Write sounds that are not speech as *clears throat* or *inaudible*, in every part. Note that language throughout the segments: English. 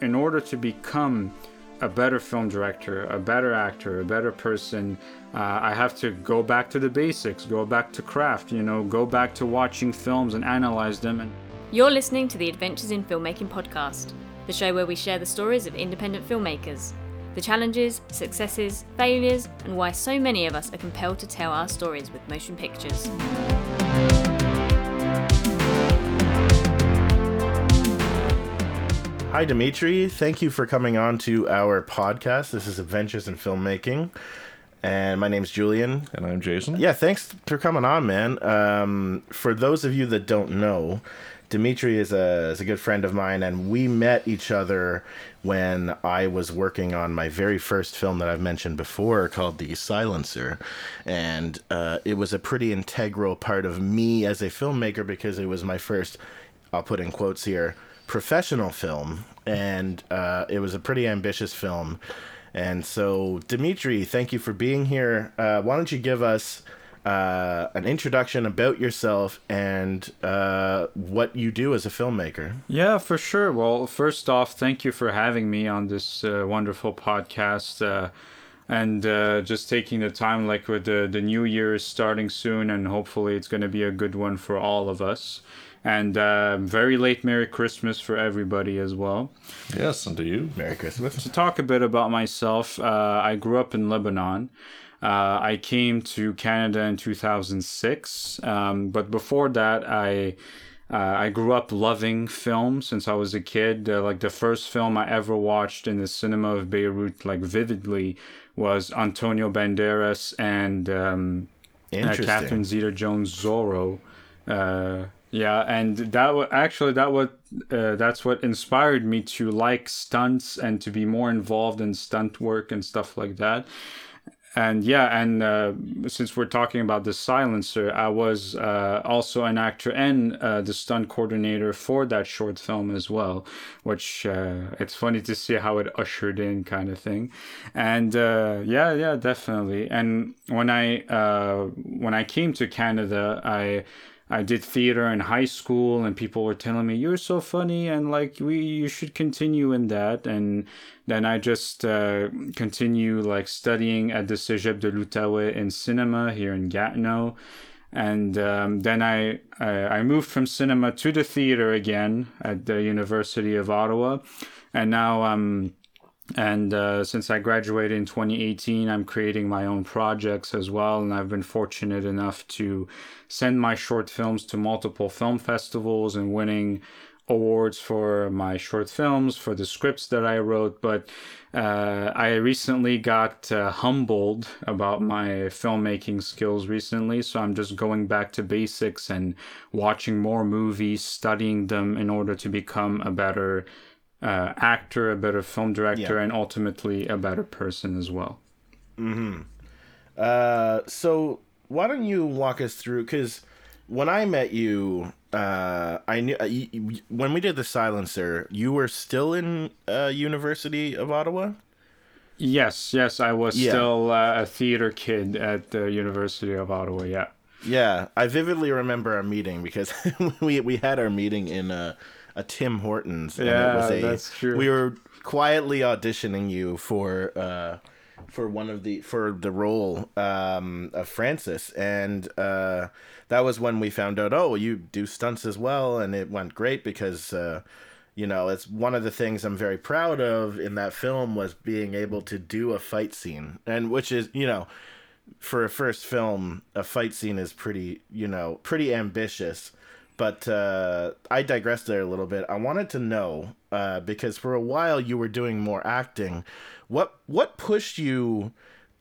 in order to become a better film director, a better actor, a better person, uh, I have to go back to the basics, go back to craft, you know, go back to watching films and analyze them. And You're listening to the Adventures in Filmmaking podcast, the show where we share the stories of independent filmmakers, the challenges, successes, failures, and why so many of us are compelled to tell our stories with motion pictures. Hi, Dimitri. Thank you for coming on to our podcast. This is Adventures in Filmmaking. And my name's Julian. And I'm Jason. Yeah, thanks for coming on, man. Um, for those of you that don't know, Dimitri is a, is a good friend of mine, and we met each other when I was working on my very first film that I've mentioned before called The Silencer. And uh, it was a pretty integral part of me as a filmmaker because it was my first, I'll put in quotes here, professional film. And uh, it was a pretty ambitious film. And so, Dimitri, thank you for being here. Uh, why don't you give us uh, an introduction about yourself and uh, what you do as a filmmaker? Yeah, for sure. Well, first off, thank you for having me on this uh, wonderful podcast. Uh, and uh, just taking the time, like with the, the new year is starting soon, and hopefully it's going to be a good one for all of us. And uh, very late Merry Christmas for everybody as well. Yes, and to you. Merry Christmas. To talk a bit about myself, uh, I grew up in Lebanon. Uh, I came to Canada in 2006, um, but before that, I uh, I grew up loving film since I was a kid. Uh, like the first film I ever watched in the cinema of Beirut, like vividly, was Antonio Banderas and um, uh, Catherine Zeta-Jones Zorro. Yeah, and that w- actually that what uh, that's what inspired me to like stunts and to be more involved in stunt work and stuff like that. And yeah, and uh, since we're talking about the silencer, I was uh, also an actor and uh, the stunt coordinator for that short film as well, which uh, it's funny to see how it ushered in, kind of thing. And uh, yeah, yeah, definitely. And when I when I came to Canada, I I did theater in high school, and people were telling me you're so funny, and like we you should continue in that. And then I just uh, continue like studying at the Cégep de l'Outaouais in cinema here in Gatineau. And um, then I, I I moved from cinema to the theater again at the University of Ottawa, and now I'm and uh, since I graduated in 2018, I'm creating my own projects as well. And I've been fortunate enough to send my short films to multiple film festivals and winning awards for my short films, for the scripts that I wrote. But uh, I recently got uh, humbled about my filmmaking skills recently. So I'm just going back to basics and watching more movies, studying them in order to become a better uh, actor, a better film director, Yeah. and ultimately a better person as well. Hmm. Uh, so why don't you walk us through? Because when I met you, uh, I knew uh, y- y- when we did the silencer, you were still in uh, University of Ottawa. Yes, yes, I was Yeah. still uh, a theater kid at the University of Ottawa. Yeah. Yeah, I vividly remember our meeting because *laughs* we we had our meeting in a, Tim Hortons. And Yeah, it was a, that's true. We were quietly auditioning you for uh, for one of the for the role um, of Francis, and uh, that was when we found out. Oh, you do stunts as well, and it went great because. Uh, you know, it's one of the things I'm very proud of in that film was being able to do a fight scene, and which is, you know, for a first film, a fight scene is pretty, you know, pretty ambitious. But uh, I digressed there a little bit. I wanted to know uh, because for a while you were doing more acting. What what pushed you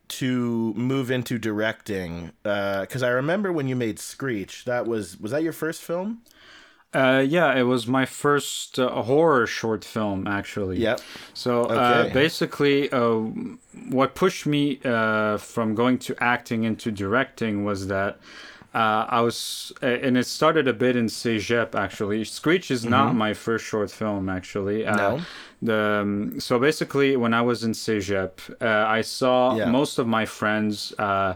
to move into directing? Because I remember when you made Screech. That was was that your first film? Uh, yeah, it was my first uh, horror short film, actually. Yep. So uh, Okay. basically, uh, what pushed me uh, from going to acting into directing was that uh, I was, uh, and it started a bit in Cégep actually. Screech is not my first short film actually. Uh, Mm-hmm. No? The um, so basically, when I was in Cégep, uh, I saw Yeah. most of my friends. Uh,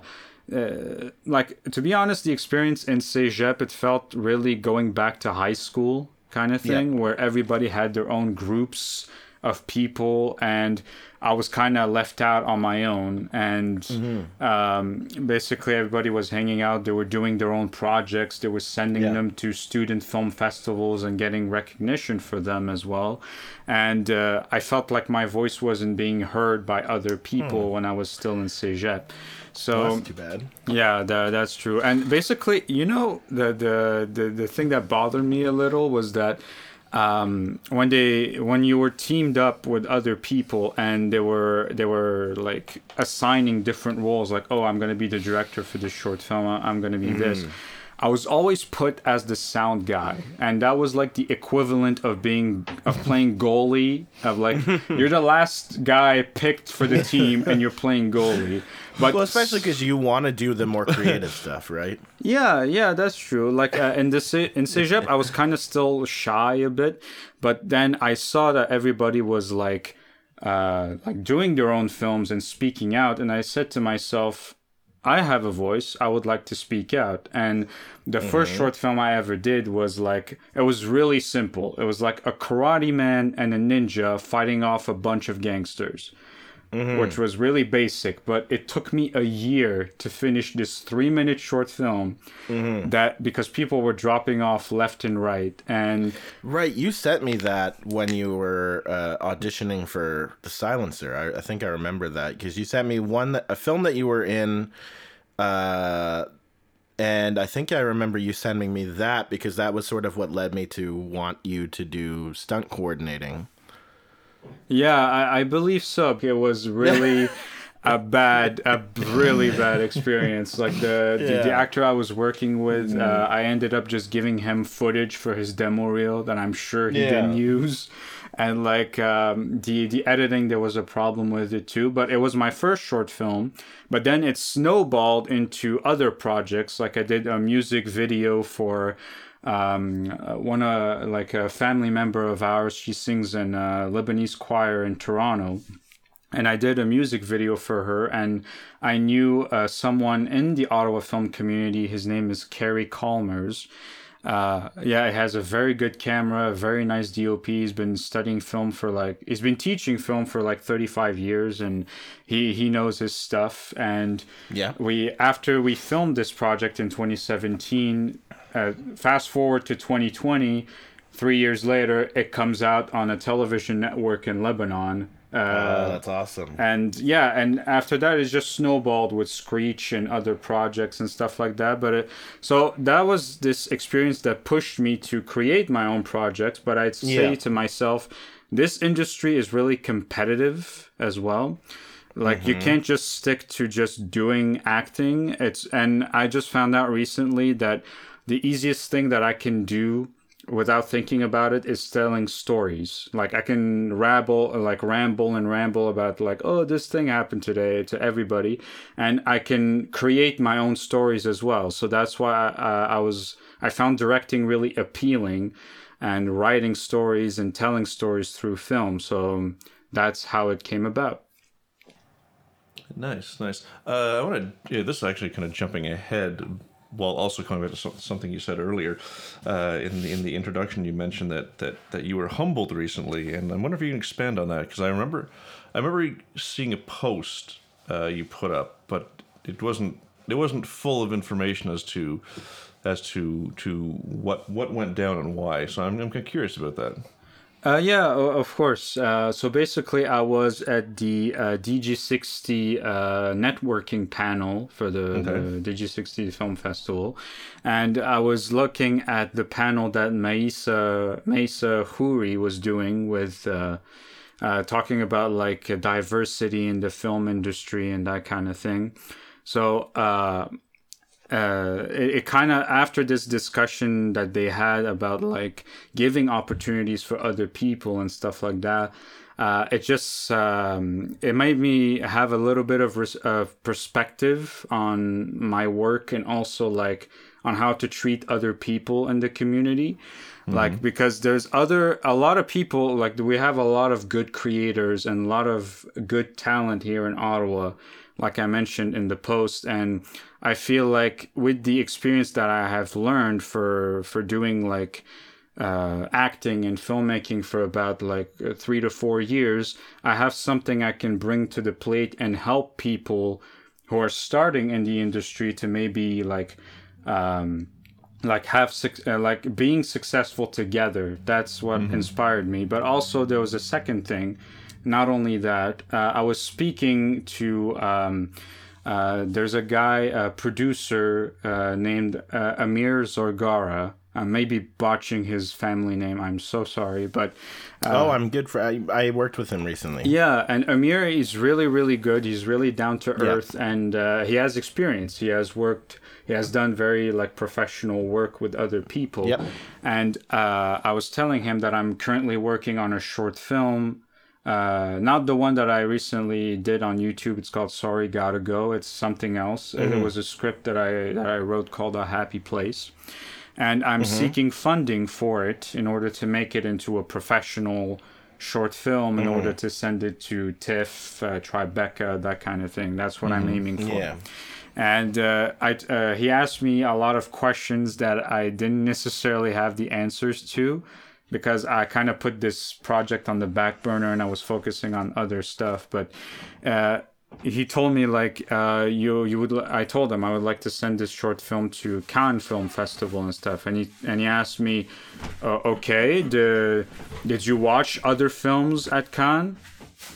uh, like to be honest, the experience in Cégep, it felt really going back to high school kind of Yeah. thing, where everybody had their own groups of people and I was kind of left out on my own, and Mm-hmm. um, basically everybody was hanging out. They were doing their own projects. They were sending Yeah. them to student film festivals and getting recognition for them as well. And uh, I felt like my voice wasn't being heard by other people when I was still in Cégep. So Hmm. That's too bad. yeah, that, that's true. And basically, you know, the, the the the thing that bothered me a little was that um, when they when you were teamed up with other people and they were they were like assigning different roles, like oh, I'm gonna be the director for this short film. I'm gonna be this. I was always put as the sound guy, and that was like the equivalent of being of playing goalie. Of like *laughs* you're the last guy picked for the team, and you're playing goalie. But Well, especially because you want to do the more creative *laughs* stuff, right? yeah, yeah, that's true. Like uh, in this in Cégep, I was kind of still shy a bit, but then I saw that everybody was like, uh, like doing their own films and speaking out, and I said to myself, I have a voice. I would like to speak out. And the first mm-hmm. short film I ever did was like it was really simple. It was like a karate man and a ninja fighting off a bunch of gangsters which was really basic, but it took me a year to finish this three minute short film that because people were dropping off left and right. And Right, you sent me that when you were uh, auditioning for The Silencer. I, I think I remember that because you sent me one that, a film that you were in, uh, and I think I remember you sending me that because that was sort of what led me to want you to do stunt coordinating. Yeah, I, I believe so. It was really *laughs* a bad, a really bad experience. Like the, the, the actor I was working with, uh, I ended up just giving him footage for his demo reel that I'm sure he Yeah. didn't use. And like um, the the editing, there was a problem with it too. But it was my first short film. But then it snowballed into other projects. Like I did a music video for um, uh, one uh, like a family member of ours. She sings in a Lebanese choir in Toronto and I did a music video for her. And I knew uh, someone in the Ottawa film community. His name is Kerry Calmers. Uh, yeah, he has a very good camera, a very nice DOP. He's been studying film for like he's been teaching film for like 35 years, and he he knows his stuff. And Yeah. we after we filmed this project in 2017, uh, fast forward to 2020. Three years later, it comes out on a television network in Lebanon. Uh, Oh, that's awesome. and yeah, and after that, it just snowballed with Screech and other projects and stuff like that. But it, so that was this experience that pushed me to create my own projects. But I'd say Yeah. to myself, this industry is really competitive as well. Like you can't just stick to just doing acting. It's and I just found out recently that the easiest thing that I can do without thinking about it is telling stories. Like I can rabble, like ramble and ramble about like, oh, this thing happened today to everybody, and I can create my own stories as well. So that's why I, uh, I was I found directing really appealing, and writing stories and telling stories through film. So that's how it came about. Nice, nice. Uh, I want to. Yeah, this is actually kind of jumping ahead, while also coming back to something you said earlier. Uh, in the in the introduction, you mentioned that that that you were humbled recently, and I wonder if you can expand on that because I remember, I remember seeing a post uh, you put up, but it wasn't it wasn't full of information as to as to to what what went down and why. So I'm I'm curious about that. Uh, yeah, of course. Uh, so basically, I was at the uh, Digi 60 uh, networking panel for the, the Digi 60 Film Festival, and I was looking at the panel that Maisa Maisa Houri was doing with. Uh, uh, talking about like diversity in the film industry and that kind of thing. So uh, it, it kind of after this discussion that they had about like giving opportunities for other people and stuff like that uh, it just um, it made me have a little bit of res- of perspective on my work and also like on how to treat other people in the community like because there's other a lot of people like we have a lot of good creators and a lot of good talent here in ottawa like I mentioned in the post. And I feel like with the experience that I have learned for for doing like uh, acting and filmmaking for about like uh, three to four years, I have something I can bring to the plate and help people who are starting in the industry to maybe like um, like have uh, like being successful together. That's what mm-hmm. inspired me. But also there was a second thing. Not only that, uh, I was speaking to. Um, uh, there's a guy, a producer uh, named uh, Amir Zorgara, I may be botching his family name. I'm so sorry, but uh, oh, I'm good for. I, I worked with him recently. Yeah, and Amir is really really good. He's really down to earth, yeah. and uh, he has experience. He has worked. He has done very like professional work with other people. Yep. And uh, I was telling him that I'm currently working on a short film. Uh, not the one that I recently did on YouTube. It's called Sorry Gotta Go. It's something else. Mm-hmm. It was a script that I that I wrote called A Happy Place and I'm mm-hmm. seeking funding for it in order to make it into a professional short film in mm-hmm. order to send it to TIFF, uh, Tribeca, that kind of thing. That's what mm-hmm. I'm aiming for. Yeah. And uh, I, uh, he asked me a lot of questions that I didn't necessarily have the answers to because I kind of put this project on the back burner and I was focusing on other stuff. But uh, he told me like uh, you you would I told him I would like to send this short film to Cannes Film Festival and stuff and he and he asked me uh, okay the, did you watch other films at Cannes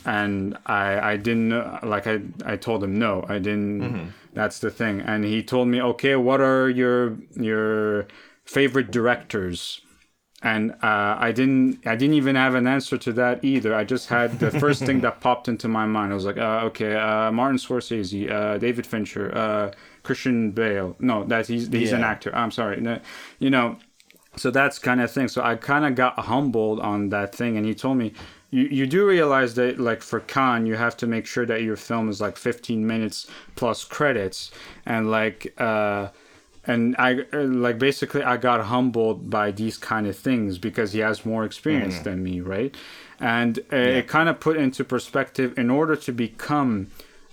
and I I didn't like I I told him no I didn't mm-hmm. that's the thing and he told me okay what are your your favorite directors and uh, I didn't I didn't even have an answer to that either. I just had the first thing that popped into my mind. I was like, uh, okay, uh, Martin Scorsese, uh, David Fincher, uh, Christian Bale. No, that he's he's yeah. an actor. I'm sorry, no, you know. So that's kind of thing. So I kind of got humbled on that thing, and he told me. You, you do realize that like for Cannes you have to make sure that your film is like 15 minutes plus credits and like uh and I uh, like basically I got humbled by these kind of things because he has more experience mm. than me, right? And uh, yeah. it kind of put into perspective in order to become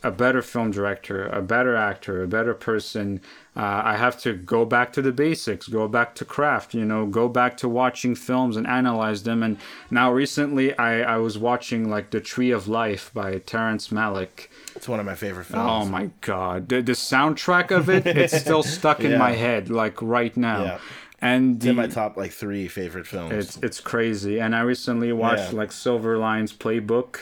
a better film director, a better actor, a better person, uh, I have to go back to the basics, go back to craft, you know, go back to watching films and analyze them. And now recently, I, I was watching like The Tree of Life by Terrence Malick. It's one of my favorite films. Oh my god, the, the soundtrack of it, it's still stuck in *laughs* yeah. my head like right now. Yeah. And it's the, in my top like three favorite films. It's it's crazy. And I recently watched yeah. like Silver Linings Playbook.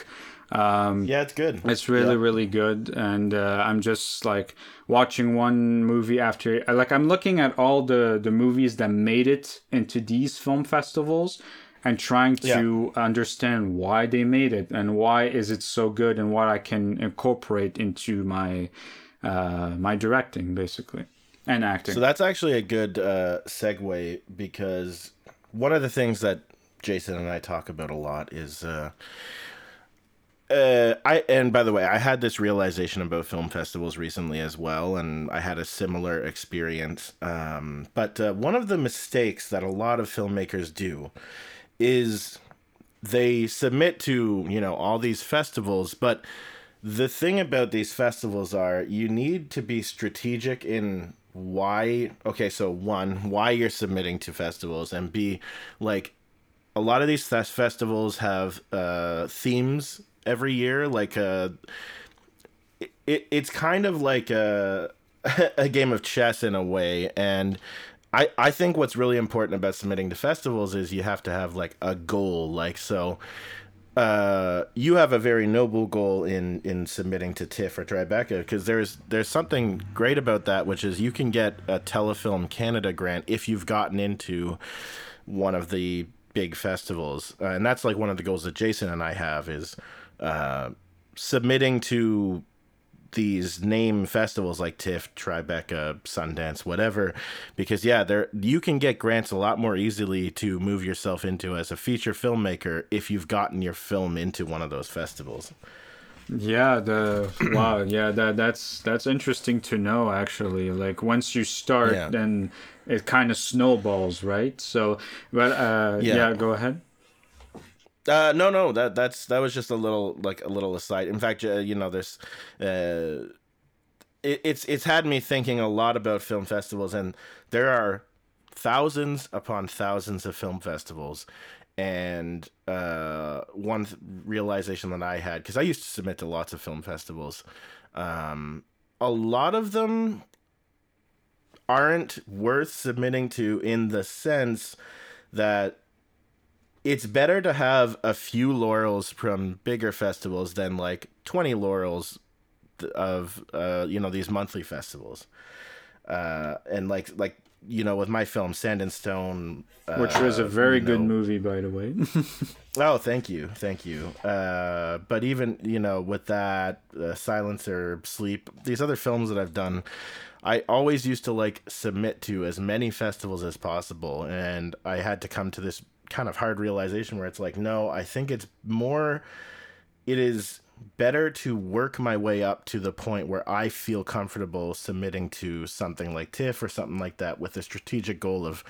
Um, yeah, it's good. It's really, yeah. really good, and uh, I'm just like watching one movie after. Like I'm looking at all the the movies that made it into these film festivals, and trying to yeah. understand why they made it and why is it so good and what I can incorporate into my uh, my directing, basically, and acting. So that's actually a good uh, segue because one of the things that Jason and I talk about a lot is uh, uh, I and by the way, I had this realization about film festivals recently as well, and I had a similar experience. Um, but uh, one of the mistakes that a lot of filmmakers do is they submit to you know all these festivals, but the thing about these festivals are you need to be strategic in why. Okay, so one, why you're submitting to festivals, and b, like a lot of these festivals have uh, themes every year. Like uh, it, it's kind of like a *laughs* a game of chess in a way, and I I think what's really important about submitting to festivals is you have to have like a goal. Like so. Uh, you have a very noble goal in in submitting to TIFF or Tribeca because there's there's something great about that, which is you can get a Telefilm Canada grant if you've gotten into one of the big festivals, uh, and that's like one of the goals that Jason and I have is uh, submitting to these name festivals like TIFF, Tribeca, Sundance, whatever, because yeah, there you can get grants a lot more easily to move yourself into as a feature filmmaker if you've gotten your film into one of those festivals. Yeah, the *clears throat* wow, yeah, that that's that's interesting to know actually. Like once you start, yeah. then it kind of snowballs, right? So, but uh, yeah. yeah, go ahead. Uh, no, no, that that's that was just a little like a little aside. In fact, uh, you know, there's, uh, it, it's it's had me thinking a lot about film festivals, and there are thousands upon thousands of film festivals and uh, one th- realization that I had because I used to submit to lots of film festivals, um, a lot of them aren't worth submitting to in the sense that it's better to have a few laurels from bigger festivals than like 20 laurels of uh, you know these monthly festivals uh, and like like you know with my film sand and stone uh, which was a very good know- movie by the way *laughs* Oh, thank you, thank you. Uh, but even you know with that uh, Silencer, Sleep, these other films that I've done, I always used to like submit to as many festivals as possible, and I had to come to this kind of hard realization where it's like, no, I think it's more, it is better to work my way up to the point where I feel comfortable submitting to something like TIFF or something like that with a strategic goal of,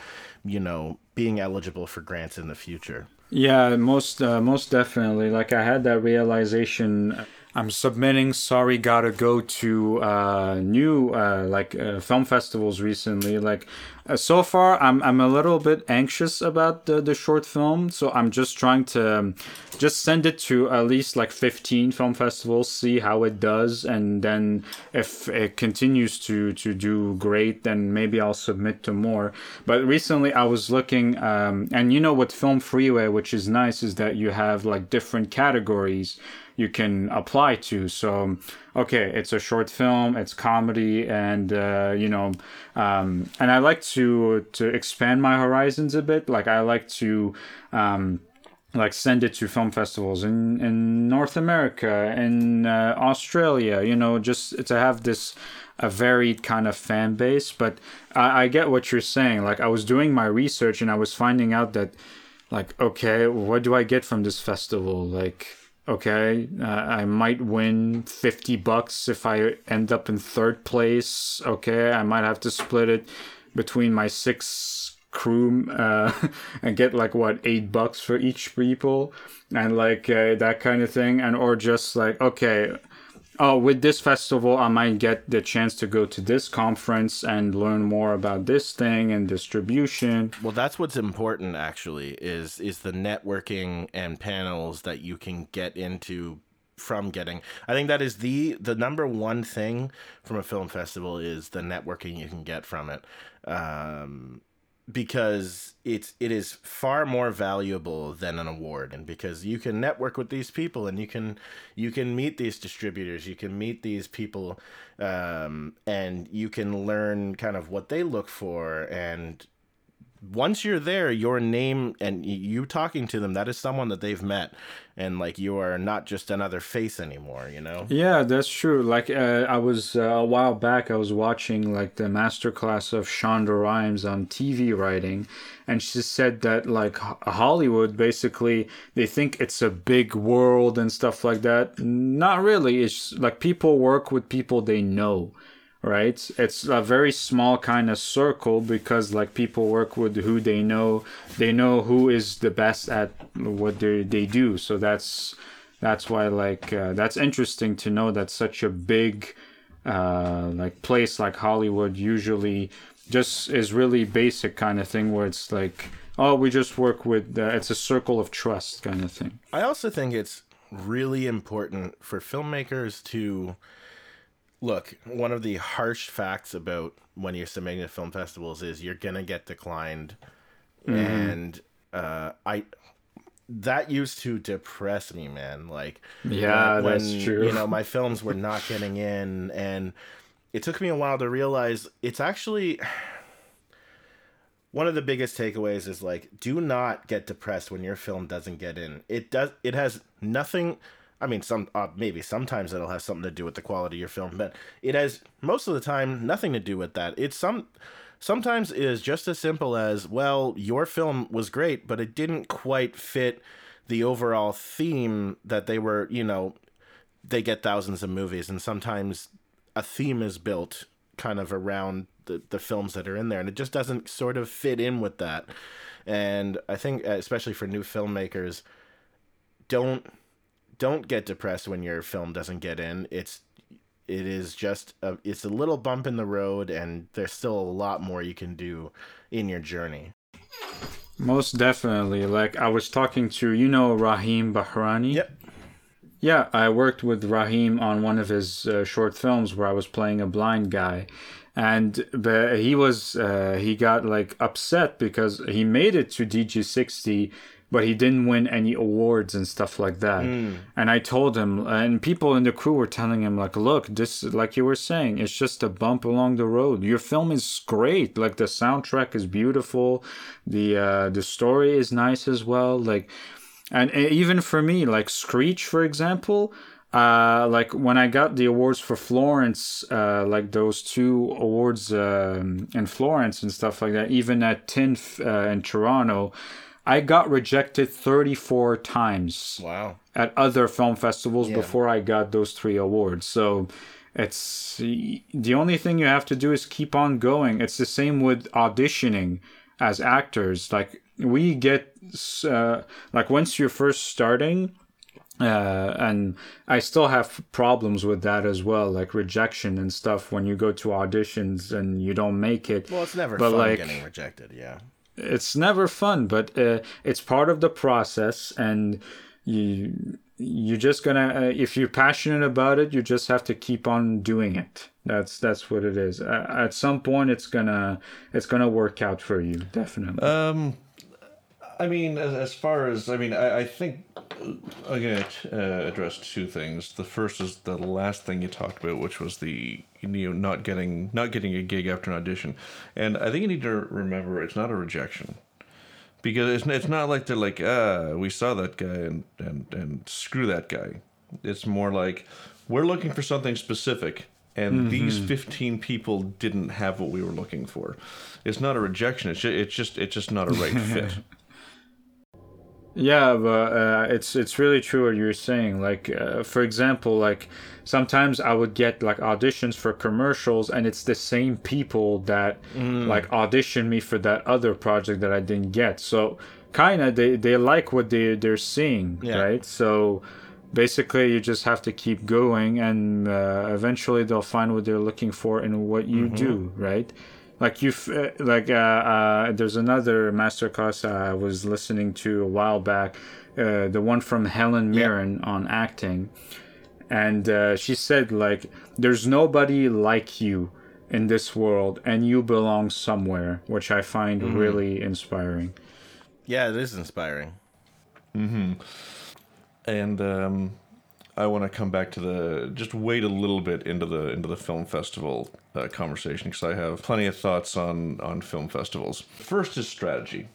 you know, being eligible for grants in the future. Yeah, most uh, most definitely. Like I had that realization. I'm submitting Sorry Gotta Go to uh, new uh, like uh, film festivals recently. Like uh, so far, I'm I'm a little bit anxious about the, the short film, so I'm just trying to um, just send it to at least like 15 film festivals, see how it does, and then if it continues to to do great, then maybe I'll submit to more. But recently, I was looking, um, and you know, with Film Freeway, which is nice, is that you have like different categories you can apply to. So, okay, it's a short film, it's comedy, and uh, you know, um, and I like to to expand my horizons a bit. Like I like to. Um, like send it to film festivals in, in North America, in uh, Australia, you know, just to have this a varied kind of fan base. But I, I get what you're saying. Like I was doing my research and I was finding out that like, okay, what do I get from this festival? Like, okay, uh, I might win 50 bucks if I end up in third place. Okay, I might have to split it between my six crew uh, *laughs* and get like what eight bucks for each people and like uh, that kind of thing and or just like okay oh with this festival i might get the chance to go to this conference and learn more about this thing and distribution Well, that's what's important actually is is the networking and panels that you can get into from getting. I think that is the the number one thing from a film festival is the networking you can get from it. Um because it's it is far more valuable than an award. And because you can network with these people and you can you can meet these distributors you can meet these people um, and you can learn kind of what they look for and once you're there your name and you talking to them that is someone that they've met and like you are not just another face anymore you know Yeah, that's true. Like uh, I was uh, a while back, I was watching like the masterclass of Shonda Rhimes on TV writing, and she said that like Hollywood basically they think it's a big world and stuff like that. Not really. It's like people work with people they know. Right, it's a very small kind of circle because like people work with who they know. They know who is the best at what they they do. So that's that's why like uh, that's interesting to know that such a big uh, like place like hollywood usually just is really basic kind of thing where it's like oh we just work with uh, it's a circle of trust kind of thing I also think it's really important for filmmakers to look. One of the harsh facts about when you're submitting to film festivals is you're gonna get declined, and uh, I that used to depress me, man. Like Yeah, that's true. You know, my films were not getting in, and it took me a while to realize it's actually *sighs* one of the biggest takeaways is like do not get depressed when your film doesn't get in it does it has nothing i mean some uh, maybe sometimes it'll have something to do with the quality of your film but it has most of the time nothing to do with that. It's some sometimes it is just as simple as well your film was great but it didn't quite fit the overall theme that they were you know they get thousands of movies and sometimes a theme is built kind of around the, the films that are in there and it just doesn't sort of fit in with that. And i think uh, especially for new filmmakers don't don't get depressed when your film doesn't get in it's it is just a, it's a little bump in the road, and there's still a lot more you can do in your journey. Most definitely. Like I was talking to, you know, Raheem Bahrani. Yep. Yeah, I worked with Raheem on one of his uh, short films where I was playing a blind guy, and but he was uh, he got like upset because he made it to Digi 60 but he didn't win any awards and stuff like that. Mm. And I told him, and people in the crew were telling him, like, look, this, like you were saying, it's just a bump along the road. Your film is great. Like the soundtrack is beautiful, the uh, the story is nice as well. Like, and even for me, like Screech, for example. Uh, like when I got the awards for Florence, uh, like those two awards um, in Florence and stuff like that, even at TINF uh, in Toronto, I got rejected 34 times. Wow. At other film festivals yeah. before I got those three awards. So it's the only thing you have to do is keep on going. It's the same with auditioning as actors. Like we get uh, like once you're first starting, uh, and I still have problems with that as well, like rejection and stuff when you go to auditions and you don't make it. Well, it's never but fun like, getting rejected. Yeah it's never fun, but uh, it's part of the process, and you you're just gonna uh, if you're passionate about it, you just have to keep on doing it. That's that's what it is. Uh, at some point, it's gonna it's gonna work out for you, definitely. Um, I mean, as, as far as I mean, I, I think I'm gonna uh, address two things. The first is the last thing you talked about, which was the you know not getting not getting a gig after an audition, and I think you need to remember it's not a rejection, because it's it's not like they're like ah we saw that guy and and and screw that guy. It's more like we're looking for something specific and mm-hmm. these 15 people didn't have what we were looking for. It's not a rejection. It's just it's just it's just not a right *laughs* fit Yeah, but uh, it's it's really true what you're saying. Like, uh, for example, like sometimes I would get like auditions for commercials, and it's the same people that mm. like audition me for that other project that I didn't get. So kind of they they like what they they're seeing, yeah. right? So basically, you just have to keep going, and uh, eventually they'll find what they're looking for in what you mm-hmm. do, right? Like you uh, like uh, uh, there's another masterclass I was listening to a while back, uh, the one from Helen Mirren yeah. on acting, and uh, she said like there's nobody like you in this world, and you belong somewhere, which I find mm-hmm. really inspiring. Yeah, it is inspiring. mm-hmm. And um, I want to come back to the just wait a little bit into the into the film festival uh, conversation because I have plenty of thoughts on on film festivals. First is strategy,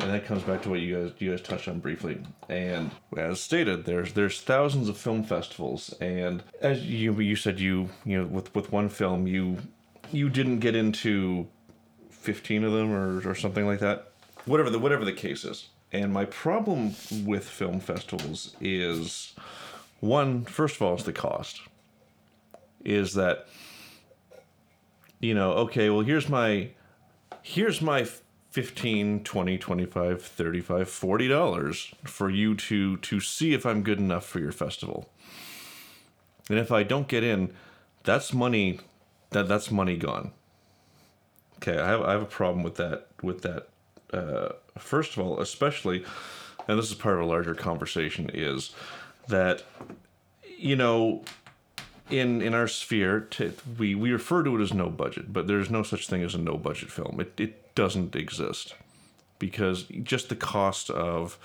and that comes back to what you guys you guys touched on briefly. And as stated, there's there's thousands of film festivals, and as you you said you you know with with one film you you didn't get into fifteen of them or or something like that. Whatever the whatever the case is. And my problem with film festivals is one, first of all, is the cost. Is that you know, okay, well here's my here's my 15 20 25 35 40 dollars for you to to see if i'm good enough for your festival and if i don't get in that's money that that's money gone okay i have i have a problem with that with that uh, first of all especially and this is part of a larger conversation is that you know in in our sphere to, we we refer to it as no budget but there's no such thing as a no budget film. It, it doesn't exist because just the cost of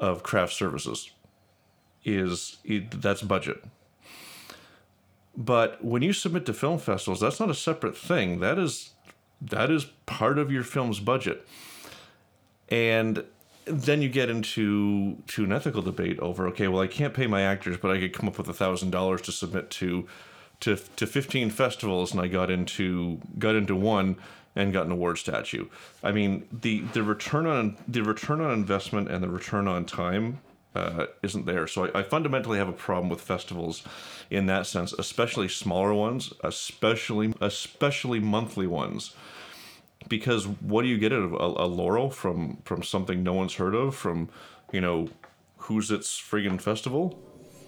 of craft services is it, that's budget. But when you submit to film festivals that's not a separate thing. That is that is part of your film's budget. And then you get into to an ethical debate over okay well i can't pay my actors but i could come up with a thousand dollars to submit to to to 15 festivals and i got into got into one and got an award statue. I mean the the return on the return on investment and the return on time uh, isn't there. So I, I fundamentally have a problem with festivals in that sense especially smaller ones especially especially monthly ones because what do you get out of a, a, laurel from from something no one's heard of from you know who's its friggin' festival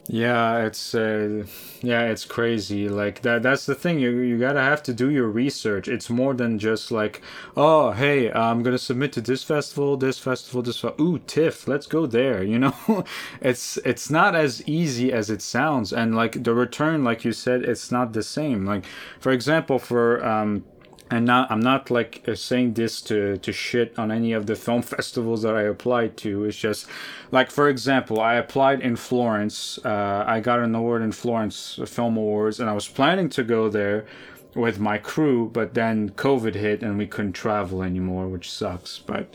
Yeah, it's uh, yeah, it's crazy. Like that. That's the thing. You you gotta have to do your research. It's more than just like, oh, hey, I'm gonna submit to this festival, this festival, this. Fe- Ooh, TIFF. Let's go there. *laughs* You know, it's it's not as easy as it sounds, and like the return, like you said, it's not the same. Like for example, for um, and now I'm not like uh, saying this to to shit on any of the film *laughs* festivals that I applied to. It's just like for example, I applied in Florence. Uh, I got an award in Florence Film Awards, and I was planning to go there with my crew, but then COVID hit and we couldn't travel anymore, which sucks. But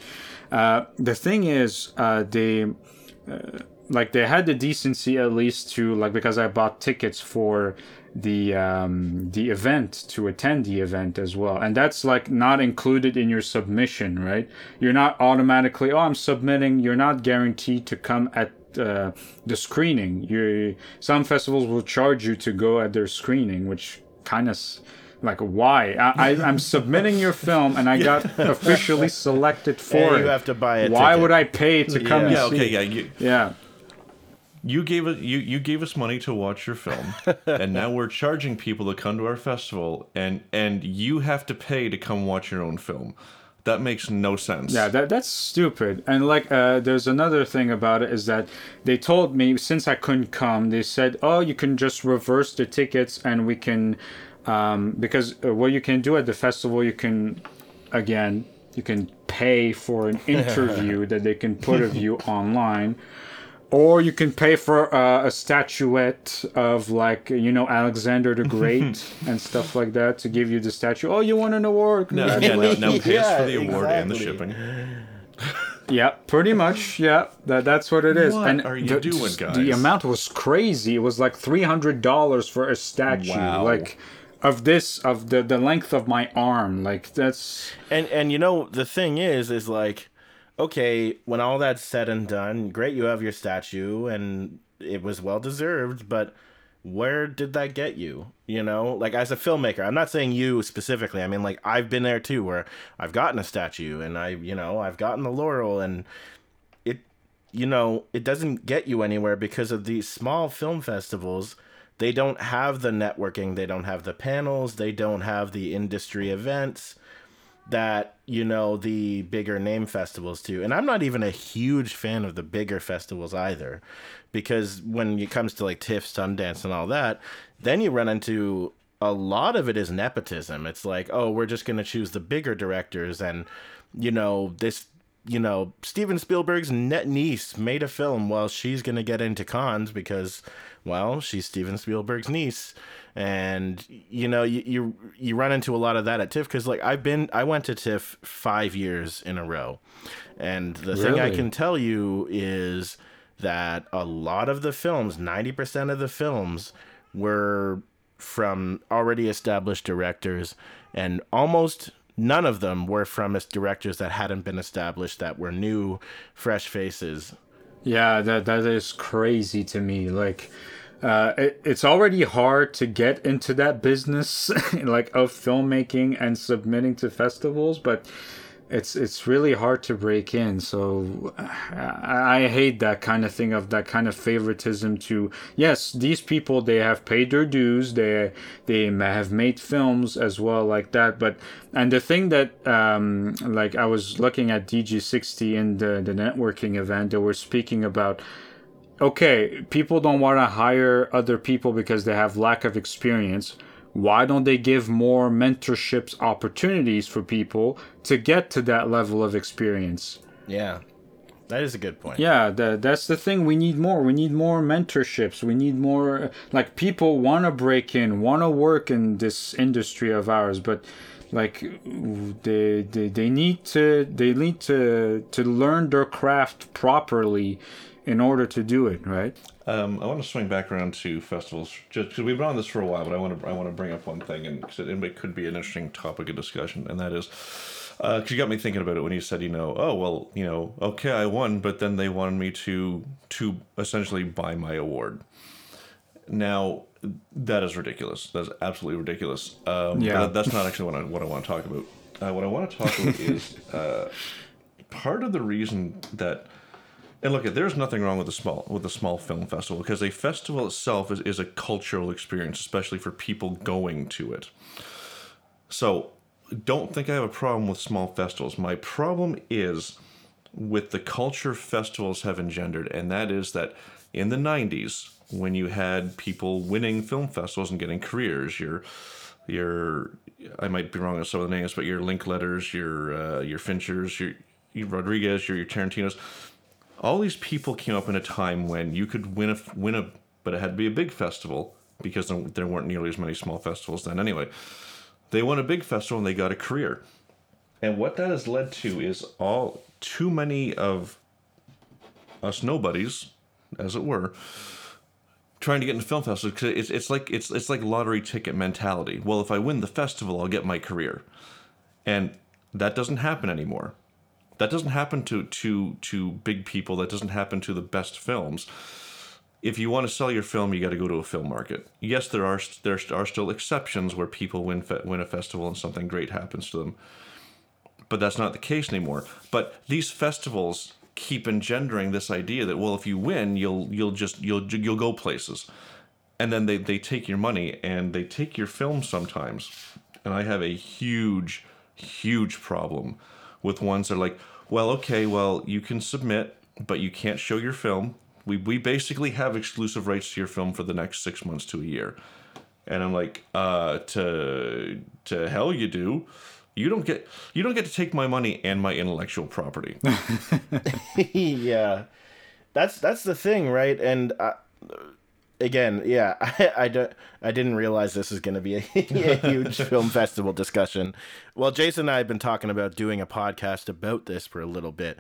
uh, the thing is, uh, they uh, like they had the decency at least to like because I bought tickets for the um, the event to attend the event as well, and that's like not included in your submission, right? You're not automatically oh I'm submitting. You're not guaranteed to come at uh, the screening. You some festivals will charge you to go at their screening, which kind of like why I, I am submitting your film and I *laughs* got officially selected for And it. you have to buy a Why ticket. would I pay to come? Yeah. and Yeah, see okay, yeah. You, yeah. You gave us you, you gave us money to watch your film, *laughs* and now we're charging people to come to our festival, and and you have to pay to come watch your own film. That makes no sense. Yeah, that that's stupid. And like, uh, there's another thing about it is that they told me since I couldn't come, they said, "Oh, you can just reverse the tickets, and we can, um, because uh, what you can do at the festival, you can, again, you can pay for an *laughs* interview that they can put of you *laughs* online." Or you can pay for uh, a statuette of like you know Alexander the Great *laughs* and stuff like that to give you the statue. Oh, you won an award! No, yeah, no, no, *laughs* pay Yeah, for the award and the shipping. Yeah, pretty much. Yeah, that that's what it is. What and are you the, doing, guys? The amount was crazy. It was like three hundred dollars for a statue, Wow. like of this of the the length of my arm. Like that's And and you know the thing is is like okay, when all that's said and done, great you have your statue and it was well deserved, but where did that get you? You know, like as a filmmaker, I'm not saying you specifically. I mean like I've been there too where I've gotten a statue and I, you know, I've gotten the laurel and it you know, it doesn't get you anywhere because of these small film festivals. They don't have the networking, they don't have the panels, they don't have the industry events that you know the bigger name festivals do. And i'm not even a huge fan of the bigger festivals either because when it comes to like tiff sundance and all that then you run into a lot of it is nepotism. It's like oh we're just going to choose the bigger directors and you know this you know steven spielberg's net niece made a film well she's going to get into Cannes because well she's steven spielberg's niece. And you know you you, you run into a lot of that at tiff because like i've been i went to tiff five years in a row. And the thing i can tell you is that a lot of the films 90% of the films were from already established directors and almost none of them were from directors that hadn't been established that were new fresh faces yeah, that that is crazy to me. Like. Uh, it, it's already hard to get into that business *laughs* like of filmmaking and submitting to festivals but it's it's really hard to break in. So I, I hate that kind of thing of that kind of favoritism to yes these people they have paid their dues. They they have made films as well like that. But and the thing that um like i was looking at Digi 60 in the the networking event they were speaking about okay, people don't want to hire other people because they have lack of experience. Why don't they give more mentorships opportunities for people to get to that level of experience? yeah that is a good point Yeah, that, that's the thing. We need more. We need more mentorships. We need more. Like, people want to break in, want to work in this industry of ours, but like they, they they need to they need to to learn their craft properly in order to do it right Um, I want to swing back around to festivals, just because we've been on this for a while. But I want to I want to bring up one thing, and because it, it could be an interesting topic of discussion, and that is because you got me thinking about it when you said, you know, oh well, you know, okay, I won, but then they wanted me to to essentially buy my award. Now that is ridiculous. That's absolutely ridiculous. Um, Yeah. that's not actually what I what I want to talk about. Uh, what I want to talk about *laughs* is uh, part of the reason that And look, there's nothing wrong with a small with a small film festival because a festival itself is, is a cultural experience, especially for people going to it. So don't think I have a problem with small festivals. My problem is with the culture festivals have engendered, and that is that in the 90s, when you had people winning film festivals and getting careers, your your I might be wrong on some of the names, but your Linklaters, your uh, your Finchers, your, your Rodriguez, your, your Tarantinos, all these people came up in a time when you could win a win a, but it had to be a big festival because there weren't nearly as many small festivals then anyway. They won a big festival and they got a career. And what that has led to is all too many of us nobodies, as it were, trying to get into film festivals because it's, it's like it's it's like lottery ticket mentality. Well, if I win the festival, I'll get my career, and that doesn't happen anymore. That doesn't happen to to to big people. That doesn't happen to the best films. If you want to sell your film, you got to go to a film market. Yes, there are there are still exceptions where people win fe- win a festival and something great happens to them, but that's not the case anymore. But these festivals keep engendering this idea that well, if you win, you'll you'll just you'll you'll go places, and then they they take your money and they take your film sometimes, and I have a huge huge problem with ones that are like, well, okay, well, you can submit, but you can't show your film. We, we basically have exclusive rights to your film for the next six months to a year. And I'm like, uh, to to hell you do. You don't get you don't get to take my money and my intellectual property. *laughs* *laughs* yeah, that's that's the thing, right? And uh, again, yeah, *laughs* I, I, don't, I didn't realize this was going to be a, *laughs* a huge *laughs* film festival discussion. Well, Jason and I have been talking about doing a podcast about this for a little bit,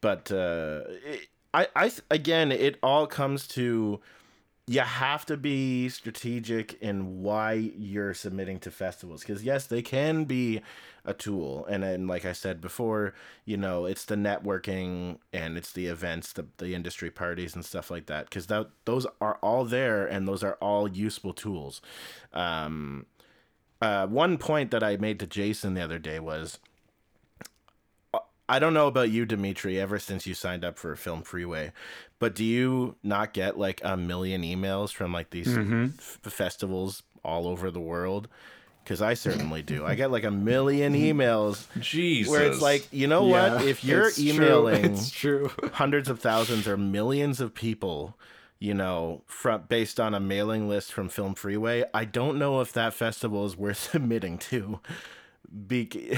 but uh, it, I, I, again, it all comes to you have to be strategic in why you're submitting to festivals because yes they can be a tool. And then like i said before you know it's the networking and it's the events the, the industry parties and stuff like that because that those are all there and those are all useful tools. Um, uh, one point that i made to jason the other day was I don't know about you, Dimitri, ever since you signed up for Film Freeway, but do you not get like a million emails from like these mm-hmm. f- festivals all over the world? Because I certainly do. I get like a million emails. Jesus. Where it's like, you know yeah, what? If you're it's emailing true. True. *laughs* hundreds of thousands or millions of people, you know, from based on a mailing list from Film Freeway, I don't know if that festival is worth *laughs* submitting to. Be-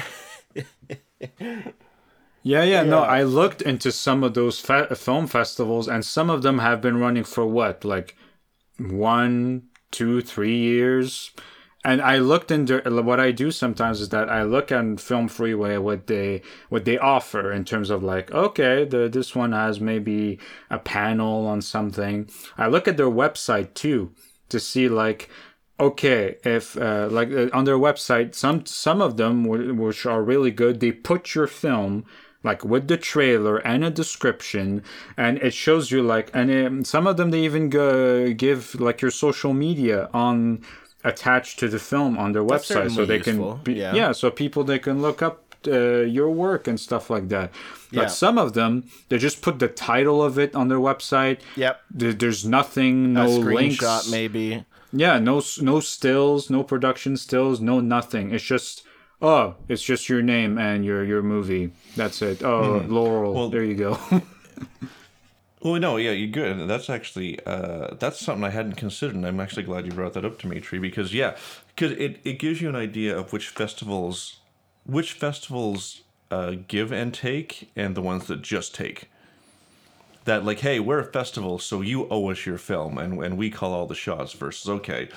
*laughs* Yeah, yeah, no, I looked into some of those fe- film festivals, and some of them have been running for what, like one, two, three years. And I looked into what I do sometimes is that I look on Film Freeway what they what they offer in terms of like okay the this one has maybe a panel on something. I look at their website too to see like okay if uh, like uh, on their website some some of them which are really good they put your film like with the trailer and a description and it shows you like and it, some of them they even go, give like your social media on attached to the film on their That's website so they useful. can be, yeah. yeah so people they can look up uh, your work and stuff like that but yeah. some of them they just put the title of it on their website yep there, there's nothing no links maybe yeah no no stills no production stills no nothing it's just oh, it's just your name and your your movie. That's it. Oh, mm. Laurel. Well, there you go. *laughs* well, no, yeah, you're good. That's actually uh, that's something I hadn't considered, and I'm actually glad you brought that up, Dimitri, because yeah, because it it gives you an idea of which festivals, which festivals uh, give and take, and the ones that just take. That like, hey, we're a festival, so you owe us your film, and and we call all the shots. Versus, okay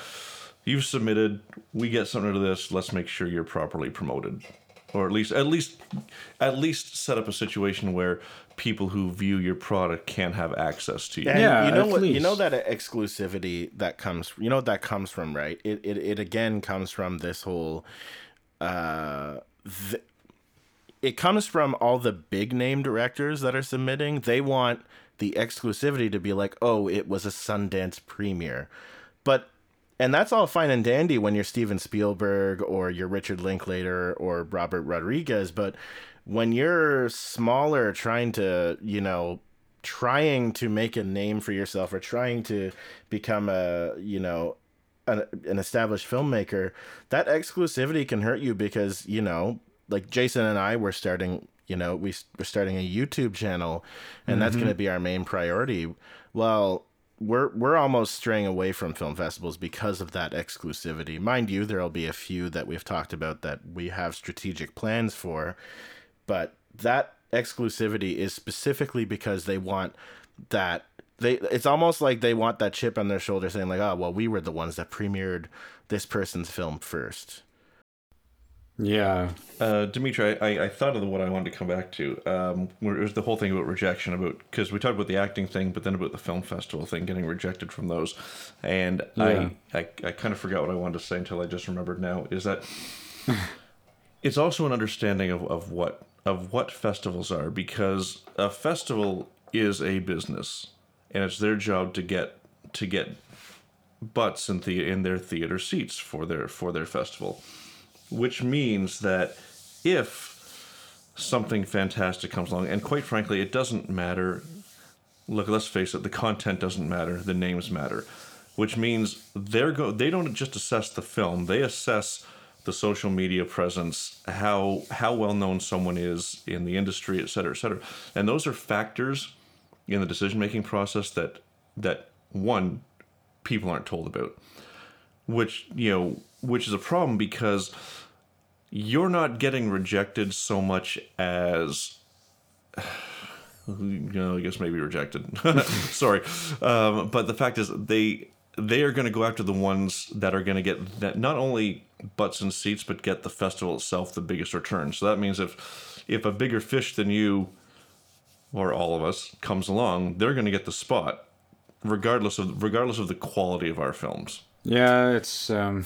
you've submitted. We get something to this. Let's make sure you're properly promoted, or at least at least at least set up a situation where people who view your product can't have access to you. And yeah, you know what? Least. You know that exclusivity that comes. You know what that comes from, right? It it it again comes from this whole. Uh, th- it comes from all the big name directors that are submitting. They want the exclusivity to be like, oh, it was a Sundance premiere. But and that's all fine and dandy when you're Steven Spielberg or you're Richard Linklater or Robert Rodriguez, but when you're smaller trying to, you know, trying to make a name for yourself or trying to become a you know an, an established filmmaker that exclusivity can hurt you because you know like jason and i were starting you know we, we're starting a youtube channel and that's mm-hmm. going to be our main priority. Well we're we're almost straying away from film festivals because of that exclusivity. Mind you there'll be a few that we've talked about that we have strategic plans for but that exclusivity is specifically because they want that they it's almost like they want that chip on their shoulder saying like oh well we were the ones that premiered this person's film first Yeah. Uh, Dimitri, I, I thought of the what I wanted to come back to. Um, where it was the whole thing about rejection, about because we talked about the acting thing, but then about the film festival thing, getting rejected from those, and Yeah. I, I I kind of forgot what I wanted to say until I just remembered now. Is that *laughs* it's also an understanding of, of what of what festivals are because a festival is a business, and it's their job to get to get butts in the in their theater seats for their for their festival which means that if something fantastic comes along, and quite frankly, it doesn't matter. Look, let's face it, the content doesn't matter, the names matter, which means they're go. They don't just assess the film; they assess the social media presence, how how well known someone is in the industry, et cetera, et cetera, and those are factors in the decision making process that that one people aren't told about which you know which is a problem because you're not getting rejected so much as *sighs* you know, I guess maybe rejected. *laughs* Sorry, um, but the fact is they they are going to go after the ones that are going to get that not only butts and seats, but get the festival itself the biggest return. So that means if if a bigger fish than you or all of us comes along, they're going to get the spot, regardless of regardless of the quality of our films. Yeah, it's um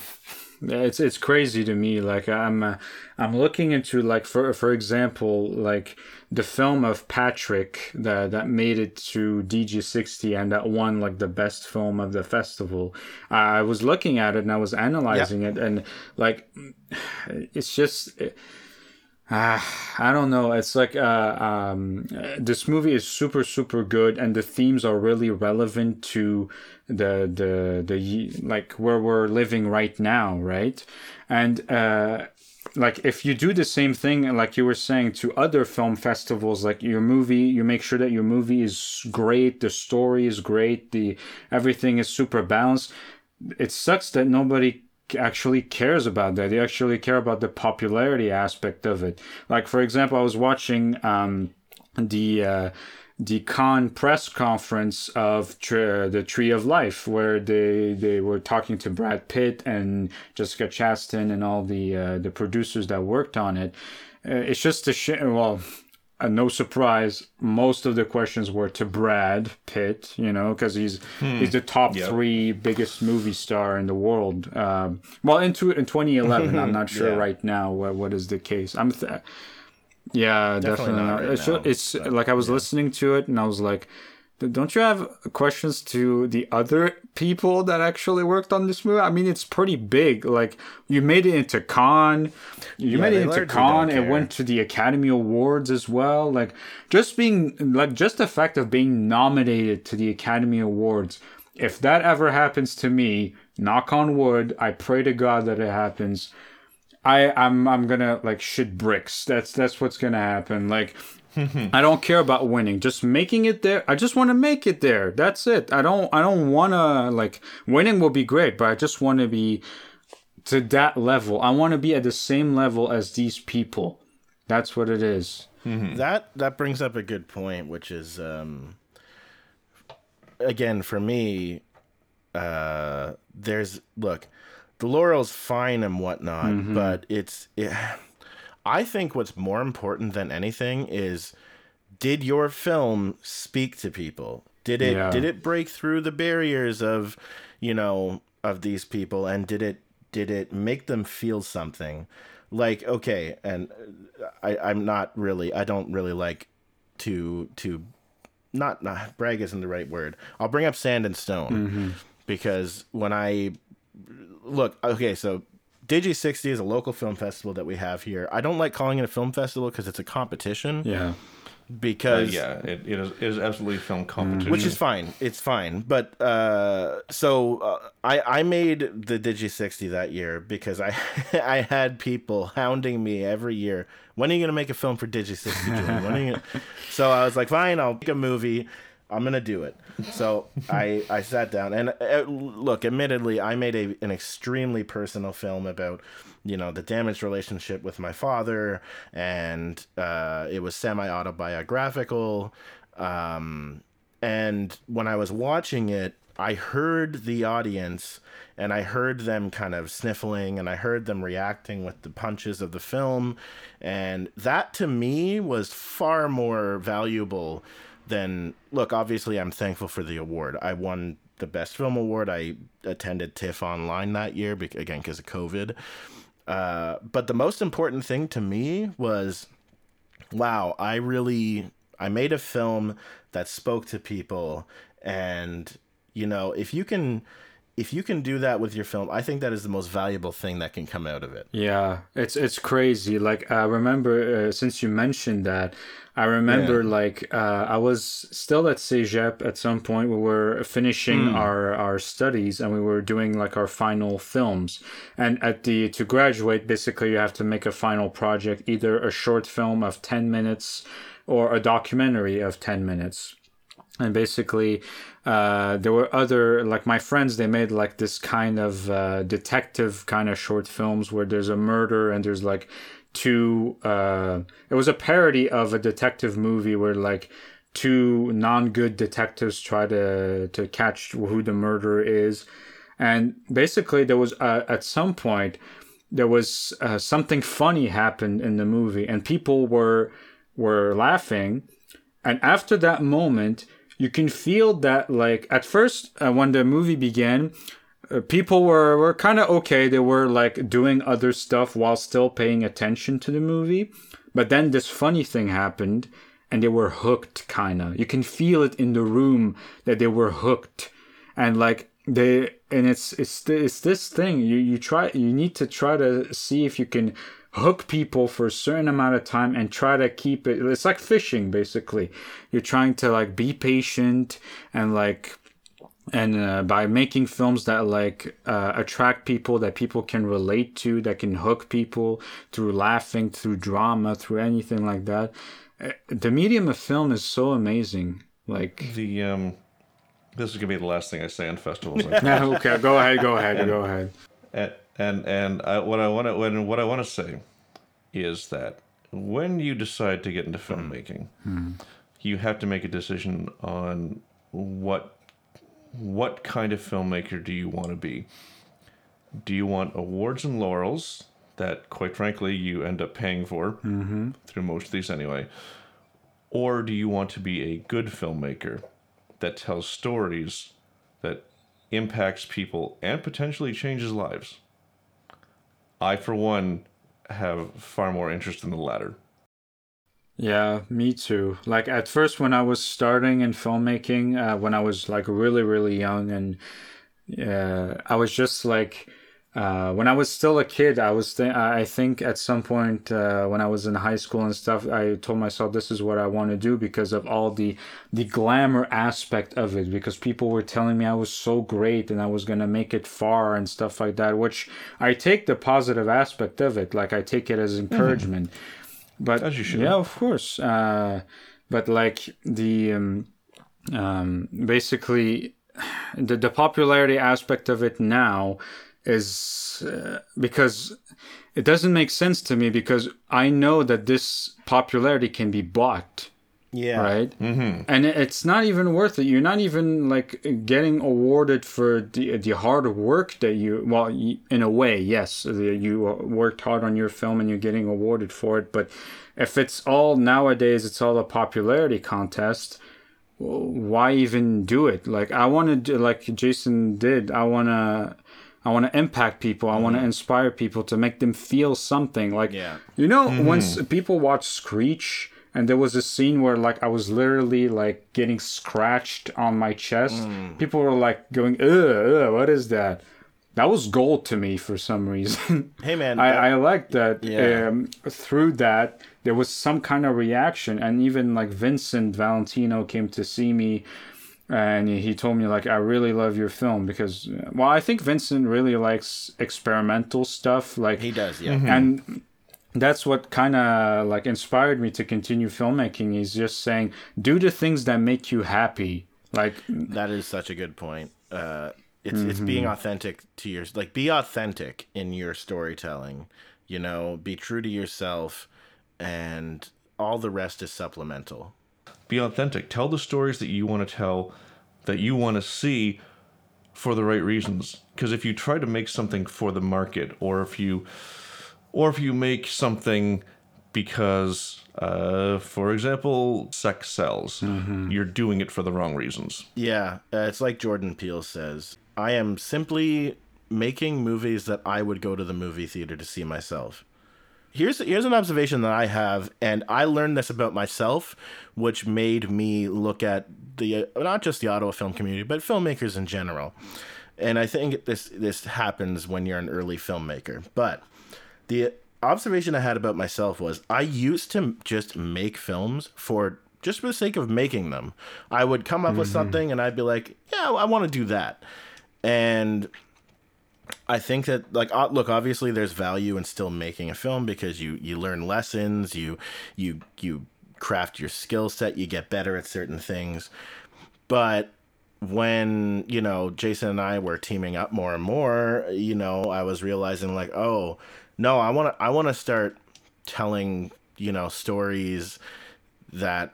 it's it's crazy to me like I'm uh, I'm looking into like for for example like the film of Patrick that that made it to Digi 60 and that won like the best film of the festival. I was looking at it and I was analyzing it and like it's just Ah, I don't know. It's like uh, um, this movie is super super good, and the themes are really relevant to the the the like where we're living right now, right? And uh, like if you do the same thing, like you were saying, to other film festivals, like your movie, you make sure that your movie is great, the story is great, the everything is super balanced. It sucks that nobody actually cares about that. They actually care about the popularity aspect of it. Like for example, I was watching um, the uh, the Cannes press conference of the Tree of Life, where they they were talking to Brad Pitt and Jessica Chastain and all the uh, the producers that worked on it. Uh, it's just a shit. Well. Uh, no surprise, most of the questions were to Brad Pitt, you know, because he's he's the top Yep. three biggest movie star in the world. Um, well, into in 2011, I'm not *laughs* sure Yeah. right now what what is the case. I'm, th- yeah, Definitely definitely, not right it's now, it's but, like I was listening to it and I was like, don't you have questions to the other people that actually worked on this movie? I mean, it's pretty big. Like you made it into Cannes, you Yeah, made it into Cannes. It went to the Academy Awards as well. Like just being like just the fact of being nominated to the Academy Awards. If that ever happens to me, knock on wood, I pray to God that it happens. I I'm I'm gonna like shit bricks. That's that's what's gonna happen. Like I don't care about winning. Just making it there. I just want to make it there. That's it. I don't I don't want to like winning will be great, but I just want to be to that level. I want to be at the same level as these people. That's what it is. That that brings up a good point, which is um, again for me. Uh, there's look, the laurel's fine and whatnot, but it's it, I think what's more important than anything is did your film speak to people? Did it Yeah. did it break through the barriers of, you know, of these people and did it did it make them feel something? Like okay, and I I'm not really I don't really like to to not, not brag isn't the right word. I'll bring up Sand and Stone mm-hmm. because when I look, okay, so Digi 60 is a local film festival that we have here. I don't like calling it a film festival because it's a competition. Yeah. because yeah, it, it is it is absolutely film competition. which is fine. It's fine. But uh, so uh, I I made the Digi sixty that year because I *laughs* I had people hounding me every year. When are you gonna make a film for Digi sixty? When are you? Gonna... *laughs* So I was like, fine, I'll make a movie. I'm gonna do it. So I I sat down and uh, look. Admittedly, I made a an extremely personal film about you know the damaged relationship with my father, and uh, it was semi autobiographical. Um, and when I was watching it, I heard the audience and I heard them kind of sniffling and I heard them reacting with the punches of the film. And that to me was far more valuable than look, obviously, I'm thankful for the award. I won the best film award. I attended TIFF online that year, again, because of COVID. Uh, but the most important thing to me was wow, I really I made a film that spoke to people and you know, if you can if you can do that with your film, I think that is the most valuable thing that can come out of it. Yeah, it's it's crazy. Like I remember uh, since you mentioned that, I remember yeah. like uh, I was still at Cégep at some point. We were finishing mm. our our studies and we were doing like our final films. And at the to graduate, basically you have to make a final project, either a short film of ten minutes or a documentary of ten minutes and basically uh, there were other like my friends they made like this kind of uh, detective kind of short films where there's a murder and there's like two uh, it was a parody of a detective movie where like two non-good detectives try to to catch who the murderer is. And basically there was uh, at some point there was uh, something funny happened in the movie and people were were laughing. And after that moment you can feel that like at first uh, when the movie began uh, people were were kind of okay. They were like doing other stuff while still paying attention to the movie. But then this funny thing happened and they were hooked kind of you can feel it in the room that they were hooked. And like they and it's it's it's this thing. You you try you need to try to see if you can hook people for a certain amount of time and try to keep it it's like fishing basically. You're trying to like be patient and like and uh, by making films that like uh, attract people that people can relate to that can hook people through laughing through drama through anything like that uh, the medium of film is so amazing like the um this is gonna be the last thing i say on festivals. *laughs* Okay go ahead go ahead go ahead *laughs* and and I, what I want to when what I want to say is that when you decide to get into filmmaking, mm. you have to make a decision on what what kind of filmmaker do you want to be. Do you want awards and laurels that, quite frankly, you end up paying for mm-hmm. through most of these anyway, or do you want to be a good filmmaker that tells stories that impacts people and potentially changes lives? I, for one, have far more interest in the latter. Yeah, me too. Like at first, when I was starting in filmmaking, uh, when I was like really, really young, and uh, I was just like uh, when I was still a kid, I was th- I think at some point uh, when I was in high school and stuff, I told myself this is what I want to do because of all the the glamour aspect of it. Because people were telling me I was so great and I was gonna make it far and stuff like that. Which I take the positive aspect of it, like I take it as mm-hmm. encouragement. Mm-hmm. But as you should, yeah, of course. Uh, but like the um, um, basically *sighs* the the popularity aspect of it now is uh, because it doesn't make sense to me because I know that this popularity can be bought. Yeah. Right. Mm-hmm. And it's not even worth it. You're not even like getting awarded for the the hard work that you. Well, in a way, yes, you worked hard on your film and you're getting awarded for it. But if it's all nowadays, it's all a popularity contest. Why even do it? Like I want to, like Jason did. I want to I want to impact people. I mm-hmm. want to inspire people to make them feel something. Like, yeah. you know, mm-hmm. once people watch Screech, and there was a scene where like I was literally like getting scratched on my chest. Mm. People were like going, "Ugh, ugh, what is that?" that was gold to me for some reason. *laughs* Hey, man, I, that- I like that Yeah. um, through that there was some kind of reaction, and even like Vincent Valentino came to see me, and he told me like I really love your film because uh, well I think Vincent really likes experimental stuff like he does, yeah. and that's what kind of like inspired me to continue filmmaking is just saying do the things that make you happy like That is such a good point. Uh, it's it's being authentic to your like be authentic in your storytelling. You know, be true to yourself, and all the rest is supplemental. Be authentic. Tell the stories that you want to tell, that you want to see for the right reasons. Because if you try to make something for the market, or if you, or if you make something because, uh, for example, sex sells, you're doing it for the wrong reasons. Yeah, uh, it's like Jordan Peele says. I am simply making movies that I would go to the movie theater to see myself. Here's here's an observation that I have, and I learned this about myself, which made me look at the not just the Ottawa film community, but filmmakers in general. And I think this this happens when you're an early filmmaker. But the observation I had about myself was I used to just make films for just for the sake of making them. I would come up with mm-hmm. something and I'd be like, yeah, I want to do that. And I think that like look, obviously there's value in still making a film because you you learn lessons, you you you craft your skill set, you get better at certain things. But when, you know, Jason and I were teaming up more and more, you know, I was realizing like, oh, no, I want to I want to start telling, you know, stories that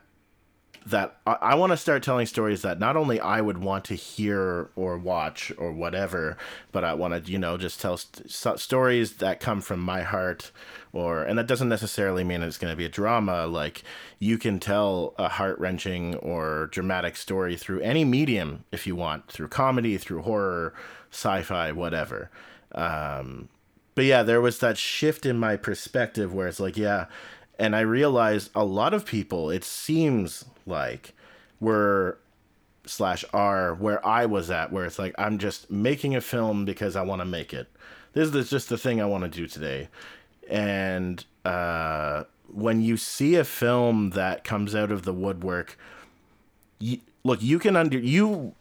that I, I want to start telling stories that not only I would want to hear or watch or whatever, but I want to, you know, just tell st- stories that come from my heart or, and that doesn't necessarily mean it's going to be a drama. Like you can tell a heart wrenching or dramatic story through any medium if you want, through comedy, through horror, sci fi, whatever. Um, but yeah, there was that shift in my perspective where it's like, yeah, and I realized a lot of people, it seems like, were slash are where I was at, where it's like I'm just making a film because I want to make it. This is just the thing I want to do today, and uh, when you see a film that comes out of the woodwork, you, look, you can under you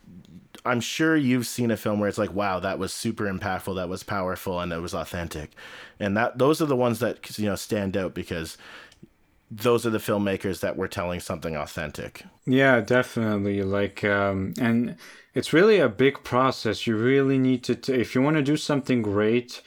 I'm sure you've seen a film where it's like, wow, that was super impactful, that was powerful, and it was authentic, and that those are the ones that you know stand out because those are the filmmakers that were telling something authentic. Yeah, definitely. Like, um, and it's really a big process. You really need to, t- if you want to do something great,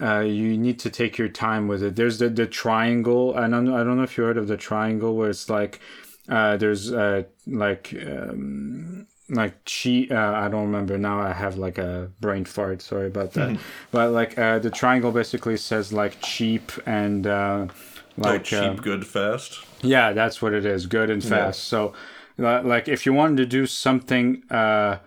uh, you need to take your time with it. There's the, the triangle. I don't, I don't know if you heard of the triangle where it's like, uh, there's, uh, like, um, like cheap, uh, I don't remember now. I have like a brain fart. Sorry about that. *laughs* but like, uh, the triangle basically says like cheap and, uh, Like cheap, uh, good, fast. yeah, that's what it is. Good and fast. So, like, if you wanted to do something uh,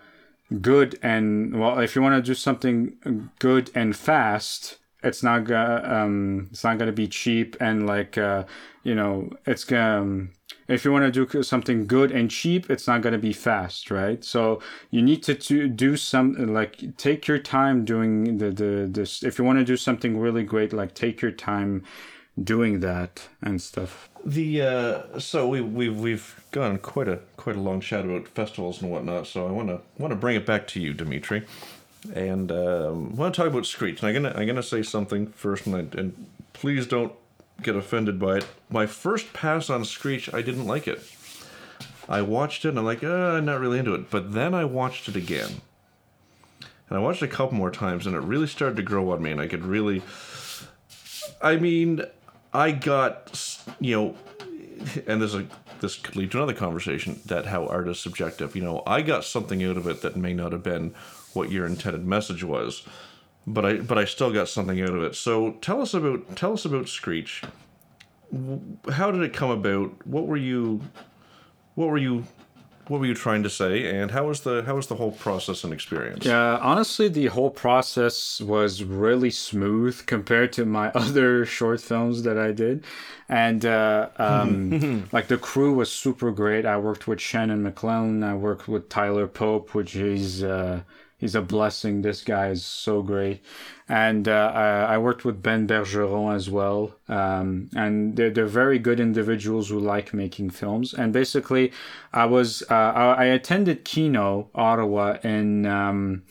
good and well, if you want to do something good and fast, it's not gonna um, it's not gonna be cheap and like uh, you know, it's gonna. Um, if you want to do something good and cheap, it's not going to be fast, right? So you need to, to do some like take your time doing the the this. If you want to do something really great, like take your time doing that and stuff. The uh, so we we've we've gone quite a quite a long chat about festivals and whatnot. So I want to want to bring it back to you, Dimitri, and um, want to talk about Screech. And I'm gonna I'm gonna say something first, and, I, and please don't get offended by it. My first pass on Screech, I didn't like it. I watched it and I'm like, uh, I'm not really into it. But then I watched it again. And I watched it a couple more times and it really started to grow on me and I could really I mean, I got you know, and there's a this could lead to another conversation that how art is subjective. You know, I got something out of it that may not have been what your intended message was, but I but I still got something out of it. So tell us about tell us about Screech. How did it come about? What were you, what were you, what were you trying to say? And how was the how was the whole process and experience? Yeah, honestly, the whole process was really smooth compared to my *laughs* other short films that I did, and uh, um, *laughs* like the crew was super great. I worked with Shannon McClellan. I worked with Tyler Pope, which is uh, he's a blessing. This guy is so great. And uh, I, I worked with Ben Bergeron as well. Um, and they're, they're very good individuals who like making films. And basically, I was uh, I, I attended Kino Ottawa in. Um,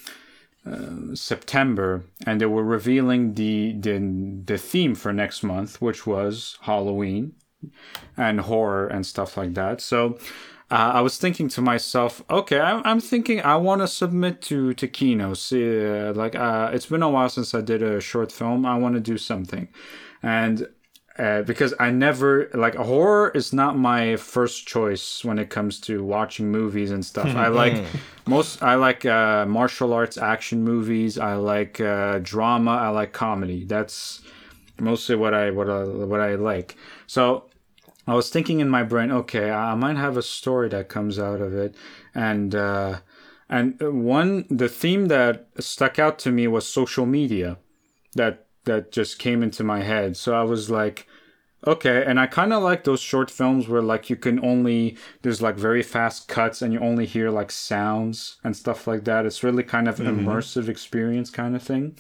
uh, September, and they were revealing the, the the theme for next month, which was Halloween and horror and stuff like that. So uh, I was thinking to myself, okay, I'm, I'm thinking I want to submit to to Kino. See, uh, like uh, it's been a while since I did a short film. I want to do something, and uh, because I never like horror is not my first choice when it comes to watching movies and stuff. I like most. I like uh, martial arts action movies. I like uh, drama. I like comedy. That's mostly what I what I what I like. So I was thinking in my brain, okay, I might have a story that comes out of it, and uh, and one the theme that stuck out to me was social media, that that just came into my head. So I was like, okay, and I kind of like those short films where like you can only there's like very fast cuts and you only hear like sounds and stuff like that. It's really kind of mm-hmm. immersive experience kind of thing.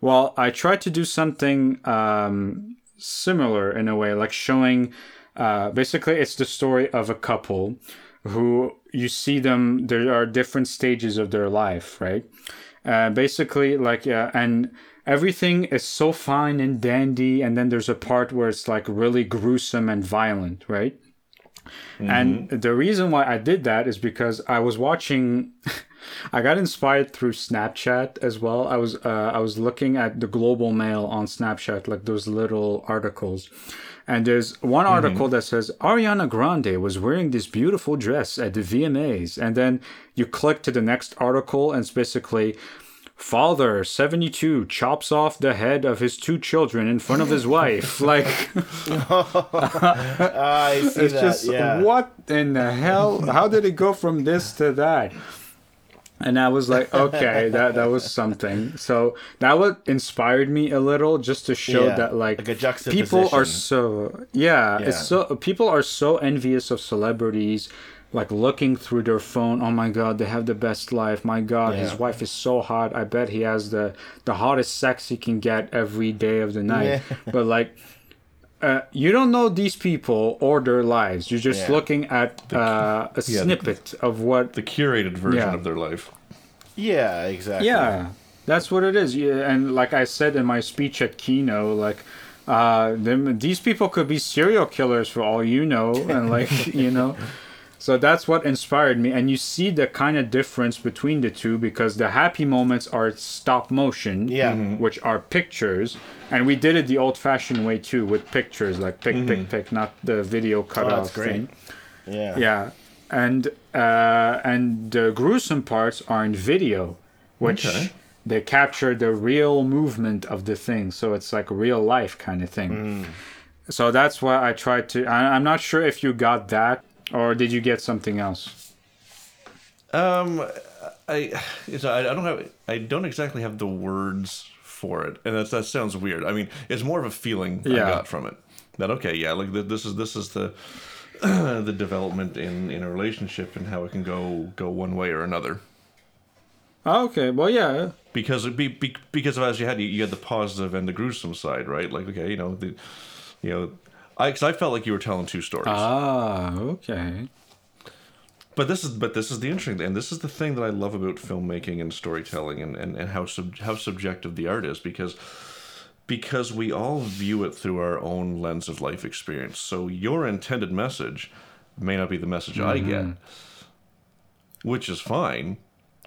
Well, I tried to do something um, similar in a way, like showing uh, basically, it's the story of a couple who you see them. There are different stages of their life, right? Uh, basically, like yeah, and everything is so fine and dandy, and then there's a part where it's like really gruesome and violent, right? Mm-hmm. And the reason why I did that is because I was watching. *laughs* I got inspired through Snapchat as well. I was uh, I was looking at the Global Mail on Snapchat, like those little articles, and there's one mm-hmm. article mm-hmm. that says Ariana Grande was wearing this beautiful dress at the VMAs. And then you click to the next article, and it's basically father 72 chops off the head of his two children in front of his *laughs* wife like *laughs* i see it's that, just yeah. what in the hell how did it go from this to that and I was like, okay, that that was something. So that what inspired me a little, just to show yeah, that like, like people are so yeah, yeah, it's so people are so envious of celebrities, like looking through their phone. Oh my god, they have the best life. My god, yeah. his wife is so hot. I bet he has the the hottest sex he can get every day of the night. But like uh, you don't know these people or their lives. You're just yeah. looking at uh, a yeah, snippet the, of what the curated version yeah. of their life. Yeah, exactly. Yeah, that's what it is. Yeah, and like I said in my speech at Kino, like uh, them, these people could be serial killers for all you know, and like *laughs* you know. So that's what inspired me. And you see the kind of difference between the two because the happy moments are stop motion, yeah. Mm-hmm. which are pictures. And we did it the old fashioned way too with pictures, like pick, mm-hmm. pick, pick, not the video cut oh, off thing. Yeah. Yeah. And uh, and the gruesome parts are in video, which okay. they capture the real movement of the thing. So it's like real life kind of thing. Mm. So that's why I tried to. I, I'm not sure if you got that or did you get something else? Um, I, I I don't have, I don't exactly have the words for it, and that that sounds weird. I mean, it's more of a feeling yeah. I got from it. That okay, yeah, like this is this is the *clears throat* the development in in a relationship and how it can go go one way or another. Okay, well, yeah. Because it be, be because of as you had you, you had the positive and the gruesome side, right? Like okay, you know the you know because I felt like you were telling two stories. Ah, okay. But this is but this is the interesting and this is the thing that I love about filmmaking and storytelling and, and, and how sub, how subjective the art is because because we all view it through our own lens of life experience. So your intended message may not be the message mm-hmm. I get, which is fine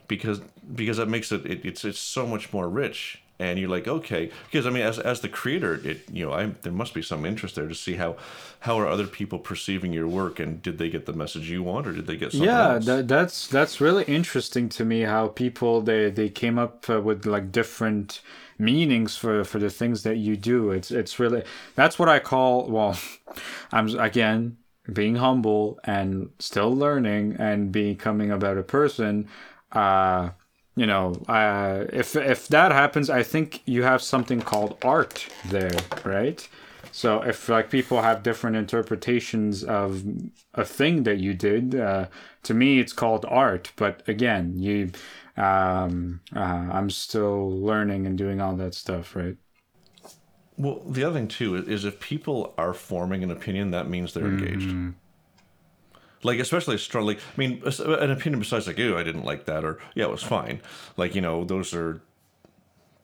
because because that makes it, it it's it's so much more rich and you're like okay because i mean as, as the creator it you know I, there must be some interest there to see how how are other people perceiving your work and did they get the message you want or did they get something yeah else? That, that's that's really interesting to me how people they they came up uh, with like different meanings for for the things that you do it's it's really that's what i call well *laughs* i'm again being humble and still learning and becoming a better person uh you know, uh, if if that happens, I think you have something called art there, right? So if like people have different interpretations of a thing that you did, uh, to me it's called art. But again, you, um, uh, I'm still learning and doing all that stuff, right? Well, the other thing too is if people are forming an opinion, that means they're engaged. Mm-hmm. Like especially strong. Like I mean, an opinion besides like, "Ew, I didn't like that," or "Yeah, it was fine." Like you know, those are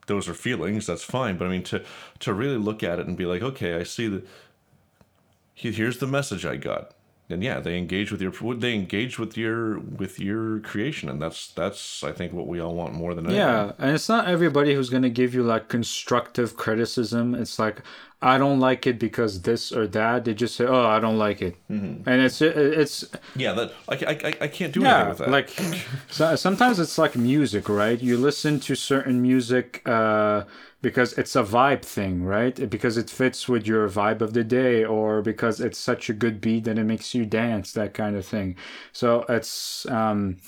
those are feelings. That's fine. But I mean, to to really look at it and be like, "Okay, I see that. Here's the message I got." And yeah, they engage with your they engage with your with your creation, and that's that's I think what we all want more than anything. Yeah, and it's not everybody who's gonna give you like constructive criticism. It's like I don't like it because this or that. They just say, "Oh, I don't like it," mm-hmm. and it's it's yeah that I, I, I can't do yeah, anything with that. Like *laughs* so, sometimes it's like music, right? You listen to certain music. Uh, because it's a vibe thing, right? Because it fits with your vibe of the day, or because it's such a good beat that it makes you dance, that kind of thing. So it's um,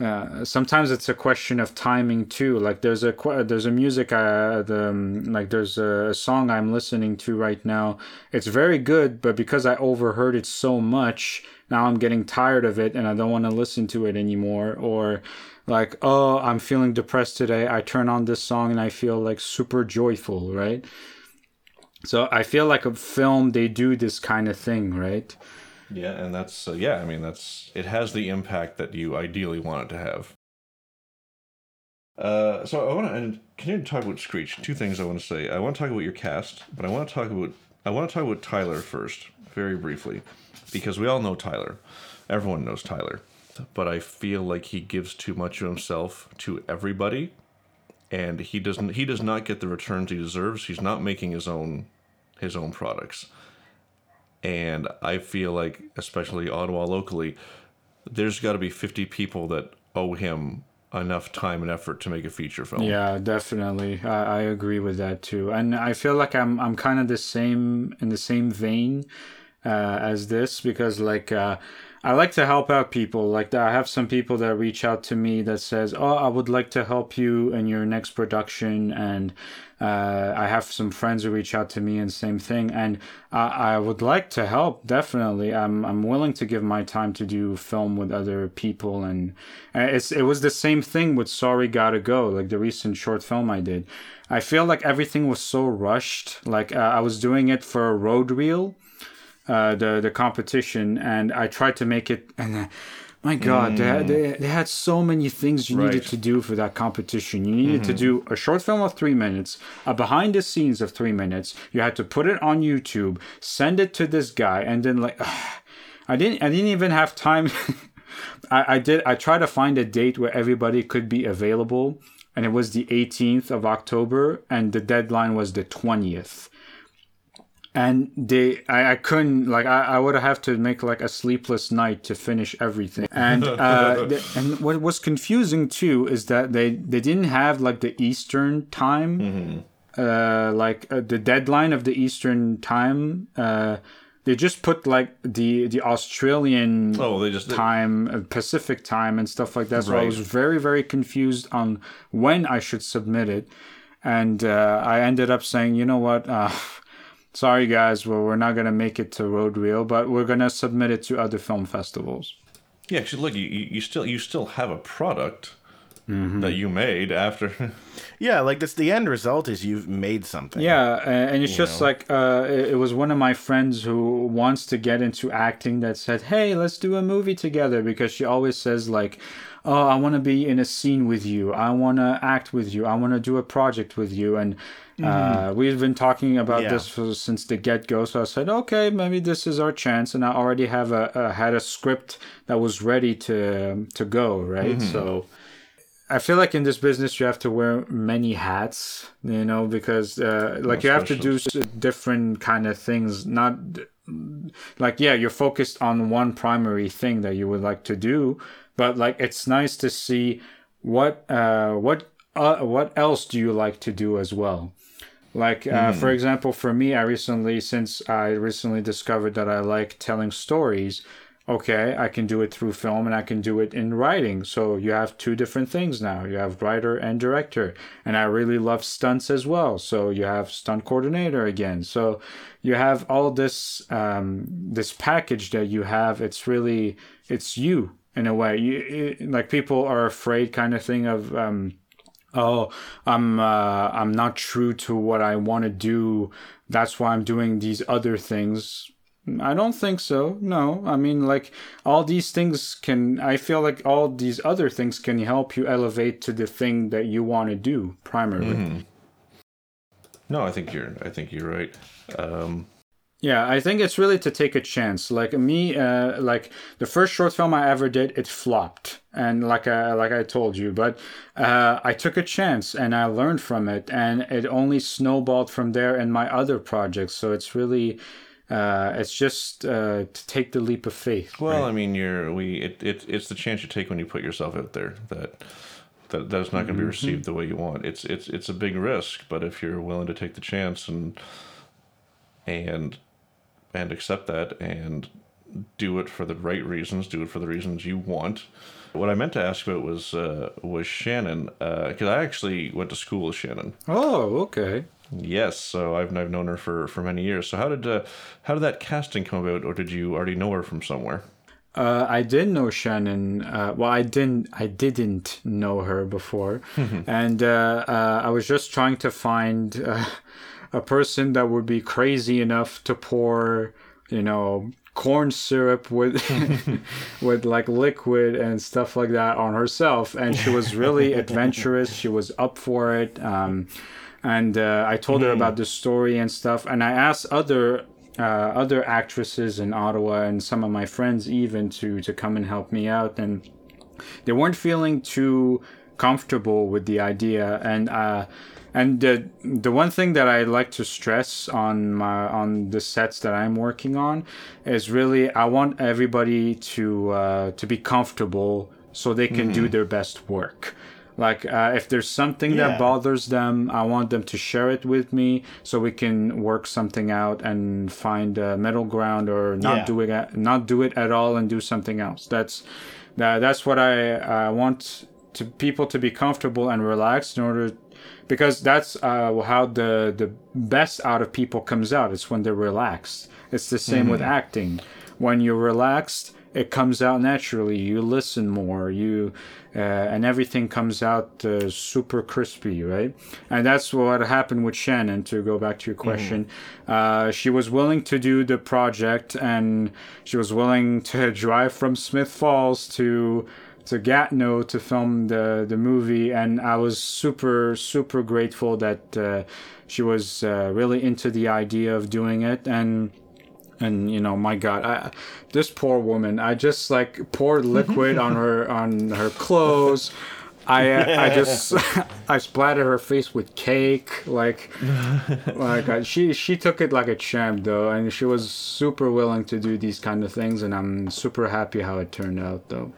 uh, sometimes it's a question of timing too. Like there's a there's a music uh, the um, like there's a song I'm listening to right now. It's very good, but because I overheard it so much, now I'm getting tired of it and I don't want to listen to it anymore. Or like oh i'm feeling depressed today i turn on this song and i feel like super joyful right so i feel like a film they do this kind of thing right yeah and that's uh, yeah i mean that's it has the impact that you ideally want it to have uh, so I want to continue to talk about Screech. Two things I want to say. I want to talk about your cast, but I want to talk about I want to talk about Tyler first, very briefly, because we all know Tyler. Everyone knows Tyler but I feel like he gives too much of himself to everybody, and he doesn't. He does not get the returns he deserves. He's not making his own his own products, and I feel like, especially Ottawa locally, there's got to be 50 people that owe him enough time and effort to make a feature film. Yeah, definitely. I, I agree with that too. And I feel like I'm I'm kind of the same in the same vein uh, as this because like uh, I like to help out people. Like I have some people that reach out to me that says, "Oh, I would like to help you in your next production," and uh, I have some friends who reach out to me and same thing. And I, I would like to help. Definitely, I'm I'm willing to give my time to do film with other people, and it's it was the same thing with Sorry Gotta Go, like the recent short film I did. I feel like everything was so rushed. Like uh, I was doing it for a road reel uh, the the competition, and I tried to make it. And uh, my God, mm. they, had, they, they, had so many things you right. needed to do for that competition. You needed mm-hmm. to do a short film of three minutes, a behind the scenes of three minutes. You had to put it on YouTube, send it to this guy, and then like, *sighs* I didn't I didn't even have time. *laughs* I, I did I tried to find a date where everybody could be available, and it was the 18th of October, and the deadline was the 20th and they I, I couldn't like I, I would have to make like a sleepless night to finish everything *laughs* and uh the, and what was confusing too is that they they didn't have like the eastern time mm-hmm. uh like uh, the deadline of the eastern time uh they just put like the the Australian oh, they just time, uh, Pacific time, and stuff like that. So right. I was very very confused on when I should submit it, and uh, I ended up saying, you know what, uh, sorry guys, well we're not gonna make it to Road Reel, but we're gonna submit it to other film festivals. Yeah, actually, look, you, you still you still have a product mm-hmm. that you made after. *laughs* yeah, like this. The end result is you've made something. Yeah, and it's just know? like uh, it was one of my friends who wants to get into acting that said, "Hey, let's do a movie together," because she always says like oh i want to be in a scene with you i want to act with you i want to do a project with you and uh, mm-hmm. we've been talking about yeah. this for, since the get-go so i said okay maybe this is our chance and i already have a, a had a script that was ready to to go right mm-hmm. so I feel like in this business you have to wear many hats, you know, because uh, like you have to do different kind of things. Not like yeah, you're focused on one primary thing that you would like to do, but like it's nice to see what uh, what uh, what else do you like to do as well. Like uh, mm. for example, for me, I recently since I recently discovered that I like telling stories. okay, I can do it through film and I can do it in writing. So you have two different things now. You have writer and director. And I really love stunts as well. So you have stunt coordinator again. So you have all this um, this package that you have. It's really it's you in a way. You like people are afraid kind of thing of um, oh i'm uh, i'm not true to what i want to do that's why i'm doing these other things I don't think so. No. I mean, like, all these things can, I feel like all these other things can help you elevate to the thing that you want to do primarily. Mm-hmm. No, I think you're, I think you're right. Um, yeah, I think it's really to take a chance. Like me, uh, like the first short film I ever did, it flopped, and like I like I told you, but uh, I took a chance and I learned from it, and it only snowballed from there in my other projects. So it's really uh, it's just uh, to take the leap of faith. Well, right? I mean, you're we it, it it's the chance you take when you put yourself out there that that that's not going to be mm-hmm. received the way you want. It's it's it's a big risk, but if you're willing to take the chance and and and accept that and do it for the right reasons, do it for the reasons you want. What I meant to ask about was uh, was Shannon because uh, I actually went to school with Shannon. Oh, okay. Yes, so I've I've known her for, for many years. So how did uh, how did that casting come about, or did you already know her from somewhere? Uh, I did know Shannon. Uh, well, I didn't. I didn't know her before, *laughs* and uh, uh, I was just trying to find uh, a person that would be crazy enough to pour, you know, corn syrup with *laughs* *laughs* with like liquid and stuff like that on herself. And she was really *laughs* adventurous. She was up for it. Um, and uh, I told mm. her hmm. about the story and stuff. And I asked other uh, other actresses in Ottawa and some of my friends even to to come and help me out, and they weren't feeling too comfortable with the idea. And uh, and the the one thing that I like to stress on my on the sets that I'm working on is really I want everybody to uh, to be comfortable so they can mm. do their best work. Like, uh, if there's something yeah. that bothers them, I want them to share it with me so we can work something out and find a middle ground, or not yeah. do it, not do it at all, and do something else. That's that, that's what I I want to people to be comfortable and relaxed in order because that's uh, how the the best out of people comes out. It's when they're relaxed. It's the same mm-hmm. with acting. When you're relaxed, it comes out naturally. You listen more. You uh, and everything comes out uh, super crispy, right? And that's what happened with Shannon. To go back to your question, mm-hmm. uh, she was willing to do the project, and she was willing to drive from Smith Falls to to Gatineau to film the the movie, and I was super super grateful that uh, she was uh, really into the idea of doing it and and you know my god I, this poor woman i just like poured liquid on her *laughs* on her clothes I I just *laughs* *laughs* I splattered her face with cake like like uh, she she took it like a champ though and she was super willing to do these kind of things and I'm super happy how it turned out though.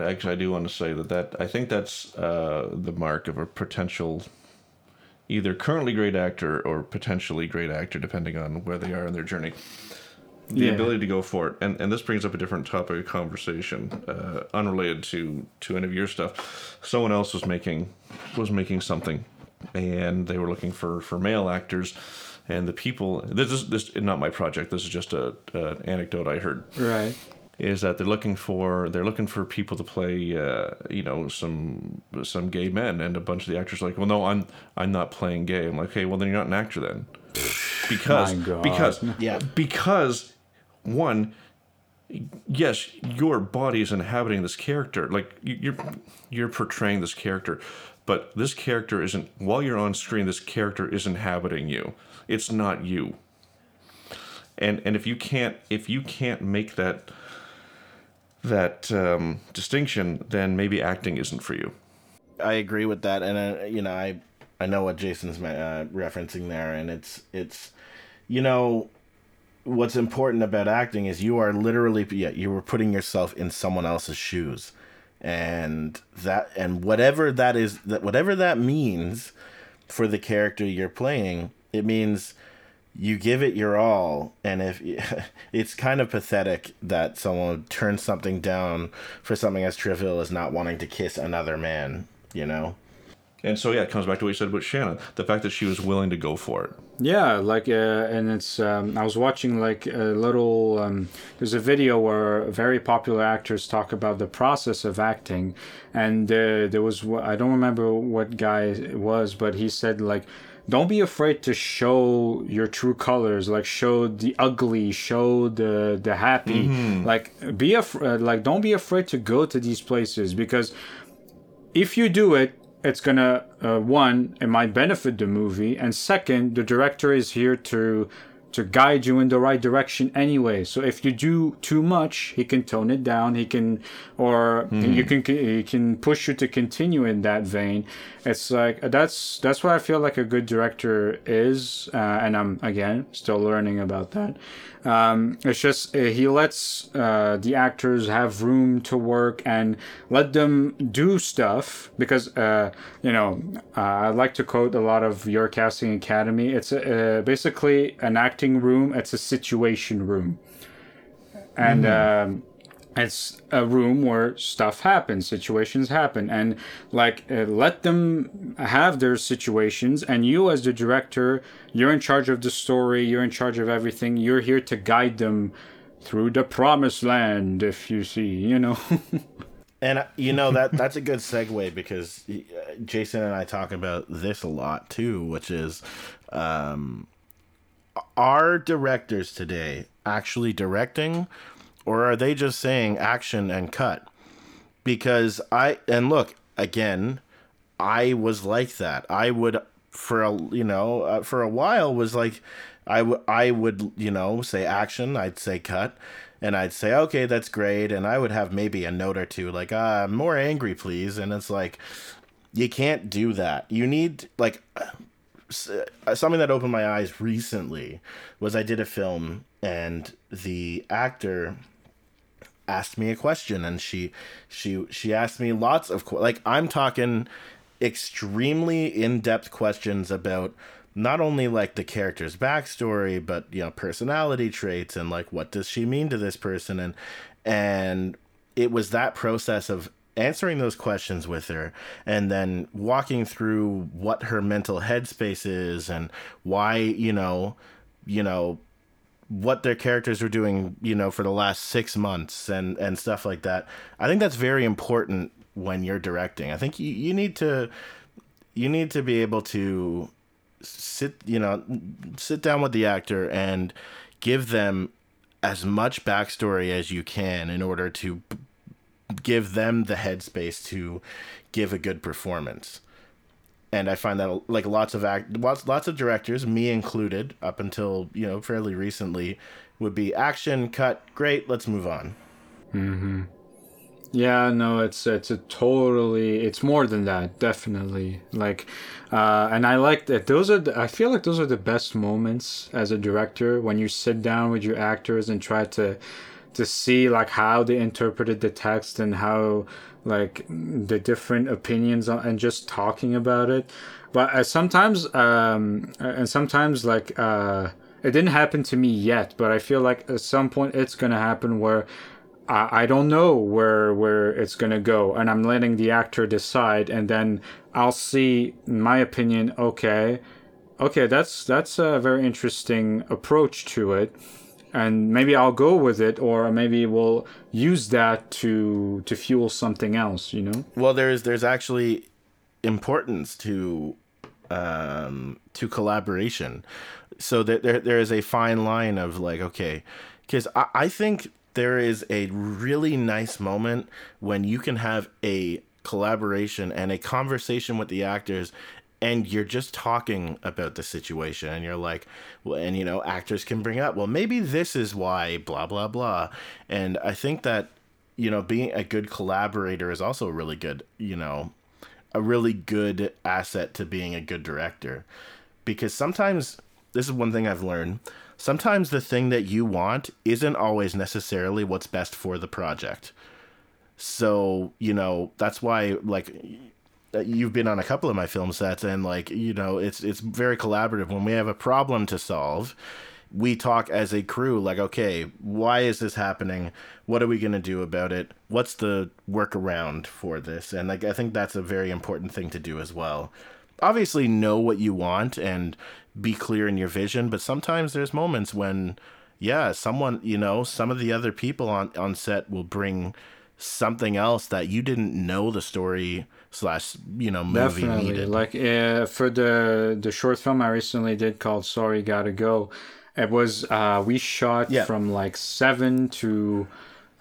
Actually, I do want to say that that I think that's uh, the mark of a potential either currently great actor or potentially great actor, depending on where they are in their journey. The yeah. ability to go for it, and, and this brings up a different topic of conversation, uh, unrelated to to any of your stuff. Someone else was making was making something, and they were looking for for male actors, and the people. This is this not my project. This is just a, a anecdote I heard. Right is that they're looking for they're looking for people to play uh, you know some some gay men. And a bunch of the actors are like well no I'm I'm not playing gay. I'm like okay well then you're not an actor then. *sighs* Because because *laughs* yeah. because one yes your body is inhabiting this character. Like you're you're portraying this character. But this character isn't while you're on screen this character is inhabiting you. It's not you. And and if you can't if you can't make that that um, distinction, then maybe acting isn't for you. I agree with that, and uh, you know, I I know what Jason's uh, referencing there, and it's it's you know what's important about acting is you are literally yeah you were putting yourself in someone else's shoes and that and whatever that is that whatever that means for the character you're playing it means you give it your all and if *laughs* it's kind of pathetic that someone turns something down for something as trivial as not wanting to kiss another man you know? And so yeah it comes back to what you said about shannon the fact that she was willing to go for it. Yeah like uh, and it's um, i was watching like a little um, there's a video where very popular actors talk about the process of acting and uh, there was i don't remember what guy it was but he said like don't be afraid to show your true colors like show the ugly show the the happy mm-hmm. like be af- uh, like don't be afraid to go to these places because if you do it it's gonna uh, one it might benefit the movie and second the director is here to to guide you in the right direction anyway. So if you do too much, he can tone it down. He can, or mm. you can he can push you to continue in that vein. It's like that's that's what I feel like a good director is, uh, and I'm again still learning about that. Um, it's just uh, he lets uh, the actors have room to work and let them do stuff because uh, you know uh, I like to quote a lot of your casting academy. It's uh, basically an acting room. It's a situation room, and. Mm. Um, it's a room where stuff happens situations happen and like uh, let them have their situations and you as the director you're in charge of the story you're in charge of everything you're here to guide them through the promised land if you see you know *laughs* and uh, you know that that's a good segue because uh, jason and i talk about this a lot too which is um are directors today actually directing or are they just saying action and cut? Because I and look again, I was like that. I would for a you know uh, for a while was like I would I would you know say action, I'd say cut, and I'd say okay that's great, and I would have maybe a note or two like ah more angry please, and it's like you can't do that. You need like Uh, something that opened my eyes recently was I did a film and the actor asked me a question and she she she asked me lots of like I'm talking extremely in-depth questions about not only like the character's backstory but you know personality traits and like what does she mean to this person? And and it was that process of answering those questions with her and then walking through what her mental headspace is and why you know you know what their characters were doing, you know, for the last six months and and stuff like that. I think that's very important when you're directing. I think you, you need to you need to be able to sit, you know, sit down with the actor and give them as much backstory as you can in order to give them the headspace to give a good performance and I find that like lots of act lots lots of directors, me included, up until you know fairly recently, would be action cut. Great, let's move on. Hmm. Yeah, no, it's it's a totally it's more than that, definitely. Like, uh, and I like that. Those are the, I feel like those are the best moments as a director when you sit down with your actors and try to to see like how they interpreted the text and how like the different opinions on, and just talking about it. But uh, sometimes um and sometimes like uh it didn't happen to me yet but i feel like at some point it's gonna happen where I, I don't know where where it's gonna go and i'm letting the actor decide and then i'll see my opinion okay okay that's that's a very interesting approach to it and maybe I'll go with it, or maybe we'll use that to to fuel something else. You know. Well, there's there's actually importance to um, to collaboration. So there, there there is a fine line of like okay, because I, I think there is a really nice moment when you can have a collaboration and a conversation with the actors and you're just talking about the situation and you're like well and you know actors can bring up. Well maybe this is why blah blah blah. And i think that you know being a good collaborator is also a really good you know a really good asset to being a good director. Because sometimes this is one thing i've learned sometimes the thing that you want isn't always necessarily what's best for the project. So you know that's why like you've been on a couple of my film sets, and like you know, it's it's very collaborative. When we have a problem to solve, we talk as a crew. Like, okay, why is this happening? What are we gonna do about it? What's the workaround for this? And like, I think that's a very important thing to do as well. Obviously, know what you want and be clear in your vision, but sometimes there's moments when, yeah, someone you know, some of the other people on on set will bring something else that you didn't know the story slash you know movie Definitely. needed. Like uh, for the the short film I recently did called Sorry Gotta Go, it was uh, we shot Yeah. from like seven to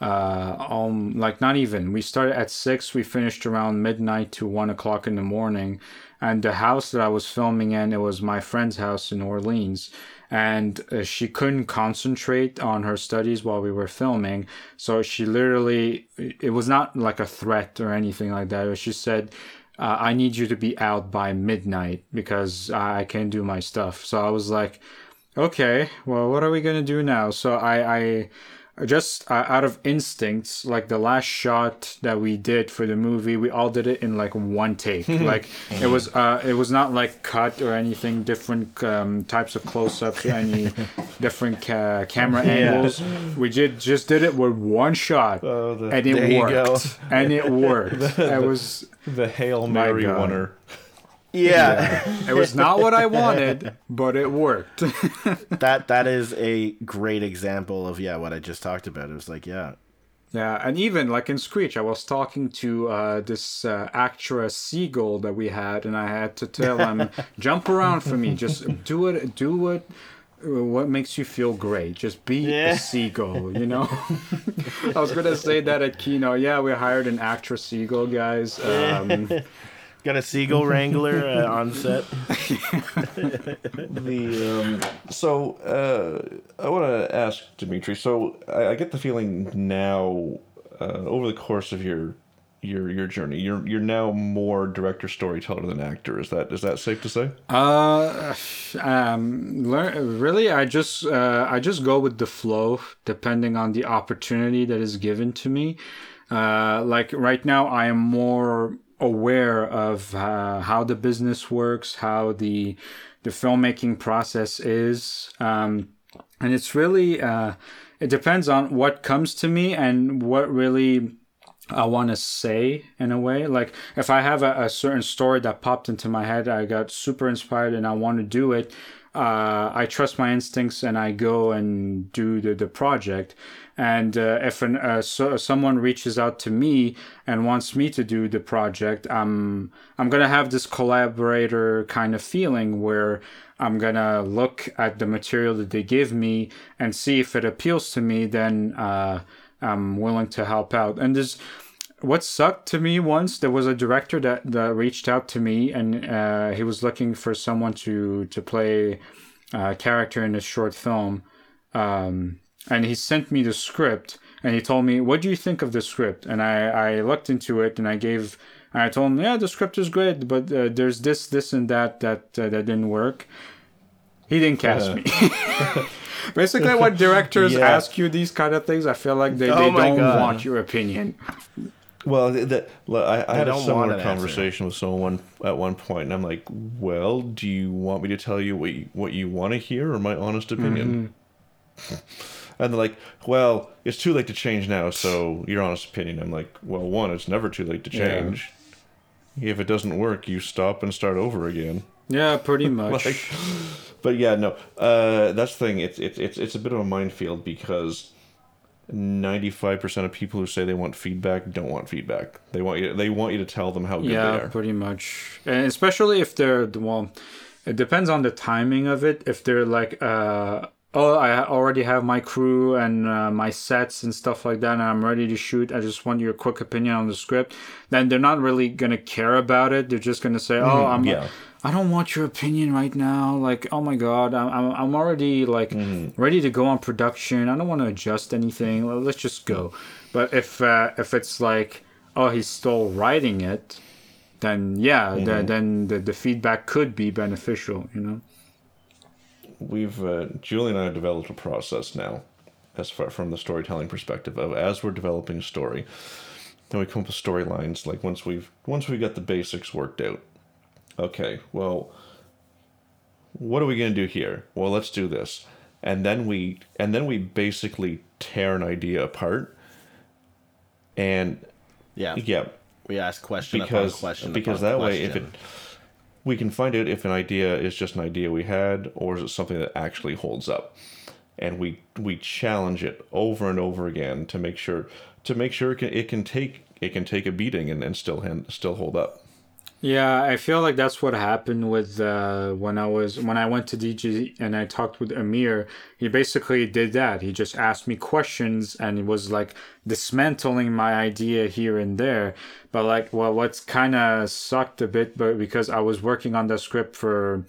uh um like not even we started at six we finished around midnight to one o'clock in the morning and the house that i was filming in it was my friend's house in orleans and uh, she couldn't concentrate on her studies while we were filming. So she literally it was not like a threat or anything like that. She said uh, i need you to be out by midnight because i can't do my stuff. So i was like okay well what are we gonna do now? So i i just uh, out of instincts like the last shot that we did for the movie we all did it in like one take. *laughs* Like it was uh it was not like cut or anything different um, types of close-ups *laughs* any different ca- camera angles. We did just did it with one shot Oh, the- and it There you worked. and it worked. *laughs* It was The Hail Mary winner. Yeah. it was not what i wanted but it worked *laughs* that that is a great example of yeah what I just talked about. It was like yeah, Yeah, and even like in Screech, I was talking to uh, this uh, actress Seagull that we had, and I had to tell him, *laughs* jump around for me, just do it, do what, what makes you feel great. Just be Yeah. a seagull, you *laughs* know. I was gonna say that at Kino. Yeah, we hired an actress Seagull, guys. Um, got a seagull wrangler uh, *laughs* on set. The um, so uh, I want to ask Dimitri. So I, I get the feeling now, uh, over the course of your your your journey, you're you're now more director storyteller than actor. Is that is that safe to say? Uh, um, lear- really, I just uh, I just go with the flow, depending on the opportunity that is given to me. Uh, like right now, I am more aware of uh, how the business works, how the the filmmaking process is, um, and it's really uh, it depends on what comes to me and what really I want to say in a way. Like if I have a, a certain story that popped into my head, I got super inspired and I want to do it. Uh, I trust my instincts and I go and do the, the project. And uh, if an, uh, so, someone reaches out to me and wants me to do the project, I'm I'm gonna have this collaborator kind of feeling where I'm gonna look at the material that they give me and see if it appeals to me. Then uh, I'm willing to help out. And there's what sucked to me once there was a director that, that reached out to me and uh, he was looking for someone to to play a character in a short film. Um, and he sent me the script and he told me what do you think of the script? And i i looked into it and i gave and i told him yeah the script is great but uh, there's this this and that that uh, that didn't work. He didn't cast me *laughs* *laughs* basically when directors Yeah. ask you these kind of things i feel like they, Oh they my don't God. want your opinion Well, the, the, look, I, I had a don't want similar an answer. conversation with someone at one point, and I'm like, "Well, do you want me to tell you what you, what you want to hear, or my honest opinion?" Mm-hmm. *laughs* And they're like, "Well, it's too late to change now, so your honest opinion." I'm like, "Well, one, it's never too late to Yeah. change. If it doesn't work, you stop and start over again." Yeah, pretty *laughs* much. Like, but yeah, no. Uh, that's the thing. It's it's it's it's a bit of a minefield because ninety five percent of people who say they want feedback don't want feedback. They want you. They want you to tell them how good yeah, they are. pretty much. And especially if they're well, it depends on the timing of it. If they're like, uh, oh, I already have my crew and uh, my sets and stuff like that, and I'm ready to shoot. I just want your quick opinion on the script. Then they're not really gonna care about it. They're just gonna say, oh, I'm. yeah. I don't want your opinion right now. Like, oh my god, I'm I'm, I'm already like ready to go on production. I don't want to adjust anything. Let's just go. But if uh, if it's like, oh, he's still writing it, then yeah, the, then the, the feedback could be beneficial. You know. We've uh, Julie and I have developed a process now, as far from the storytelling perspective of as we're developing a story. then we come up with storylines. Like once we've once we got the basics worked out. Okay, well, what are we gonna do here? Well, let's do this, and then we and then we basically tear an idea apart. And Yeah. yeah, We ask question because upon question. because that way if it we can find out if an idea is just an idea we had or is it something that actually holds up and we we challenge it over and over again to make sure to make sure it can, it can take it can take a beating and, and still hand, still hold up Yeah, I feel like that's what happened with uh, when I was when I went to Digi and I talked with Amir. He basically did that. He just asked me questions and he was like dismantling my idea here and there. But like, well, what's kind of sucked a bit, but because I was working on the script for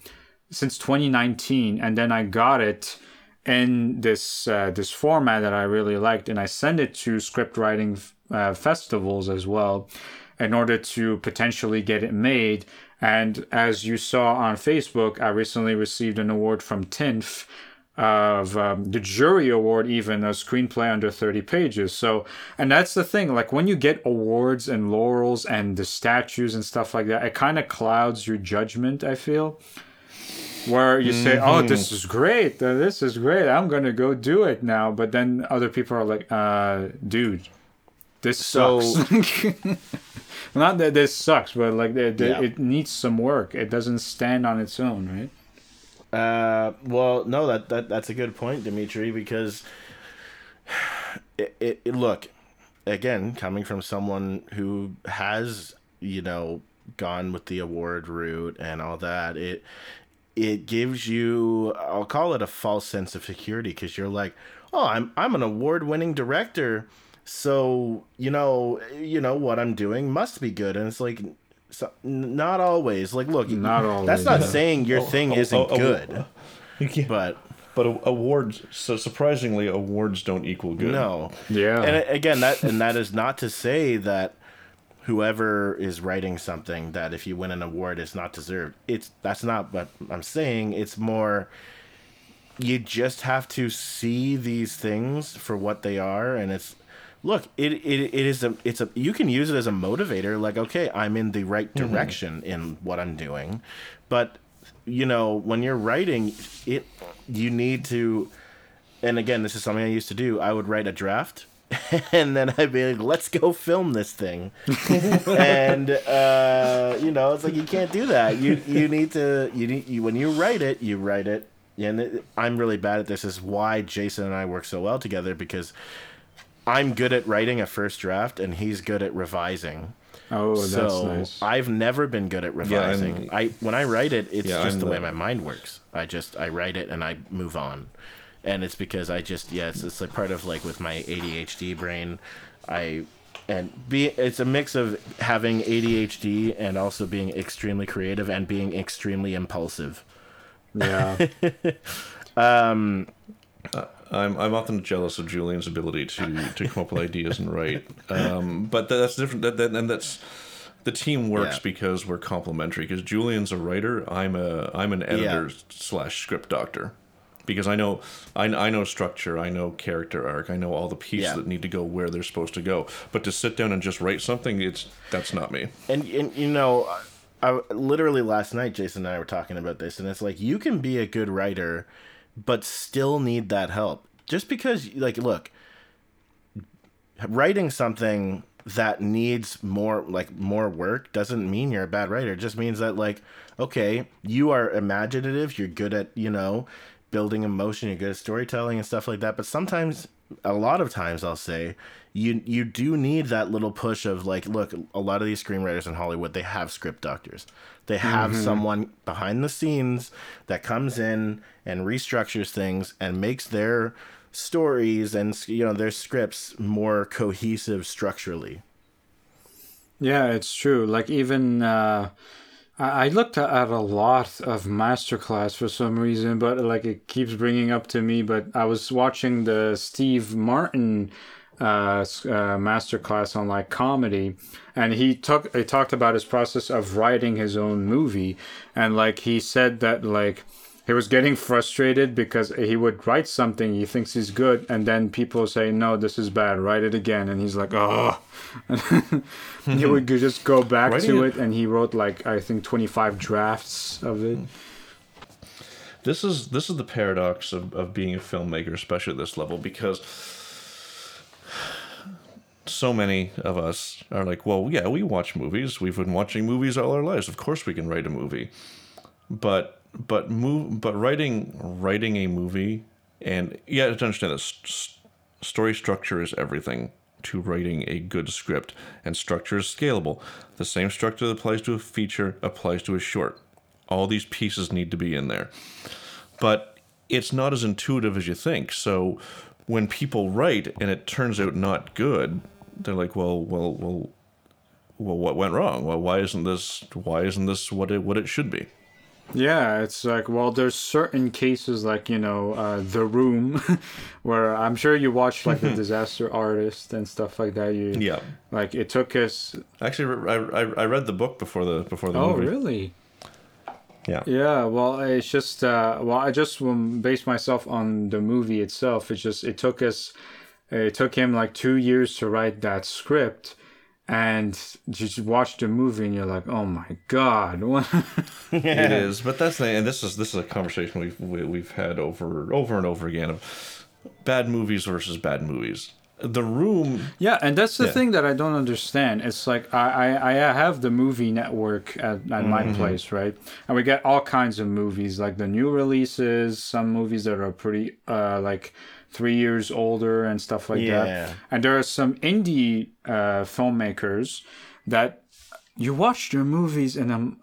since 2019, and then I got it in this uh, this format that I really liked, and I sent it to script writing uh, festivals as well, in order to potentially get it made. And as you saw on Facebook, I recently received an award from TINF of um, the jury award, even a screenplay under 30 pages. So, and that's the thing, like when you get awards and laurels and the statues and stuff like that, it kind of clouds your judgment, I feel where you say, "Oh, this is great. uh, This is great. I'm gonna go do it now." But then other people are like, "Uh, dude, this So- sucks." *laughs* Not that this sucks, but like the, the, Yeah. it needs some work. It doesn't stand on its own, right? Uh, well, no, that, that that's a good point, Dimitri, because *sighs* it, it, it look again coming from someone who has you know gone with the award route and all that. It it gives you I'll call it a false sense of security because you're like, oh, I'm I'm an award winning director, so you know you know what I'm doing must be good, and it's like. So, n- not always. Like, look, Not always, That's not yeah. saying your oh, thing oh, isn't oh, oh, good, oh. *laughs* Yeah. but but awards so surprisingly awards don't equal good no. Yeah. And uh, again, that and that is not to say that whoever is writing something that if you win an award is not deserved. It's that's not what I'm saying. It's more you just have to see these things for what they are and it's look it, it, it is a it's a you can use it as a motivator like okay i'm in the right direction in what i'm doing. But you know when you're writing it you need to and again this is something i used to do. I would write a draft *laughs* and then i'd be like let's go film this thing. *laughs* And uh you know it's like you can't do that. You you need to you need you when you write it you write it. And it, i'm really bad at this is why jason and i work so well together because i'm good at writing a first draft and he's good at revising oh, that's so nice. I've never been good at revising. and- I when I write it, it's Yeah, just I'm the way the- my mind works. I just I write it and I move on, and it's because I just yeah, it's it's like part of like with my ADHD brain, I and be it's a mix of having ADHD and also being extremely creative and being extremely impulsive. yeah. *laughs* Um, uh, I'm I'm often jealous of Julian's ability to to come up with ideas and write. Um, but that's different. That, that and that's the team works Yeah. because we're complementary. Because Julian's a writer, I'm a I'm an editor slash script doctor. Because I know I, I know structure, I know character arc, I know all the pieces Yeah. that need to go where they're supposed to go. But to sit down and just write something, it's that's not me. And, and you know, I literally last night Jason and I were talking about this, and it's like you can be a good writer, but still need that help. Just because, like, look, writing something that needs more like more work doesn't mean you're a bad writer. It just means that like, okay, you are imaginative, you're good at, you know, building emotion, you're good at storytelling and stuff like that. But sometimes a lot of times I'll say you you do need that little push of like, look, a lot of these screenwriters in Hollywood, they have script doctors. They have someone behind the scenes that comes in and restructures things and makes their stories and you know their scripts more cohesive structurally. Yeah, it's true. Like even uh, I I looked at a lot of masterclass for some reason, but like it keeps bringing up to me. But I was watching the Steve Martin uh, uh, masterclass on like comedy, and he took he talked about his process of writing his own movie, and like he said that like he was getting frustrated because he would write something he thinks is good and then people say no this is bad write it again and he's like oh *laughs* he would just go back Writing to it- it and he wrote like i think 25 drafts of it. This is this is the paradox of, of being a filmmaker, especially at this level, because so many of us are like, well, yeah, we watch movies. We've been watching movies all our lives. Of course, we can write a movie. But but move but writing writing a movie and yeah, to understand that s- s- story structure is everything to writing a good script, and structure is scalable. The same structure that applies to a feature applies to a short. All these pieces need to be in there but it's not as intuitive as you think. So when people write and it turns out not good, they're like, well, well, well, well, what went wrong? Well, why isn't this? Why isn't this what it what it should be? Yeah, it's like well, there's certain cases like you know uh, the room, *laughs* where I'm sure you watched like the *laughs* Disaster Artist and stuff like that. You Yeah, like it took us. actually, I, I, I read the book before the before the Oh, movie. Oh really? Yeah, Yeah. Well, it's just uh, well, I just um, based myself on the movie itself. it just it took us, it took him like two years to write that script. And you just watch the movie and you're like, oh my god! *laughs* it is. But that's the and this is this is a conversation we've we, we've had over over and over again of bad movies versus bad movies. The Room Yeah, and that's the Yeah. thing that I don't understand. It's like I, I, I have the movie network at, at my place, right? And we get all kinds of movies, like the new releases, some movies that are pretty uh like three years older and stuff like Yeah. that. And there are some indie uh filmmakers that you watch their movies and um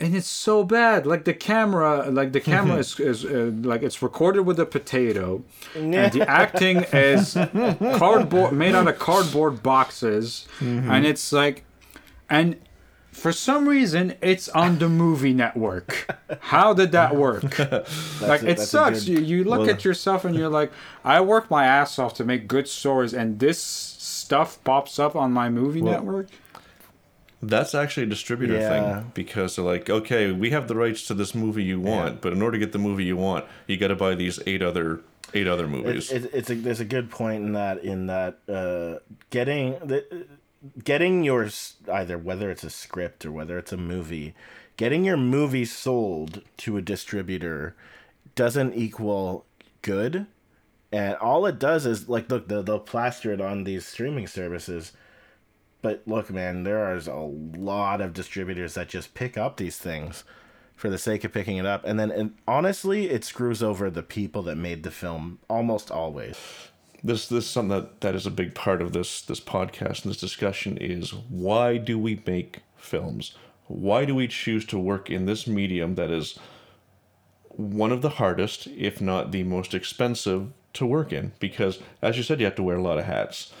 and it's so bad. Like the camera like the camera *laughs* is, is uh, like it's recorded with a potato and the acting *laughs* is cardboard made out of cardboard boxes and it's like and for some reason it's on the movie network. How did that work? *laughs* Like a- it sucks. good- you, you look Well- at yourself and you're like i work my ass off to make good stories and this stuff pops up on my movie network That's actually a distributor Yeah. thing because they're like, okay, we have the rights to this movie you want, but in order to get the movie you want, you got to buy these eight other eight other movies. It, it, it's a, there's a good point in that in that uh, getting the getting your s- either whether it's a script or whether it's a movie, getting your movie sold to a distributor doesn't equal good, and all it does is like look they'll, they'll plaster it on these streaming services. But look, man, there is a lot of distributors that just pick up these things for the sake of picking it up. And then, and honestly, it screws over the people that made the film almost always. this this is something that, that is a big part of this this podcast and this discussion is why do we make films? Why do we choose to work in this medium that is one of the hardest, if not the most expensive, to work in? Because as you said, you have to wear a lot of hats.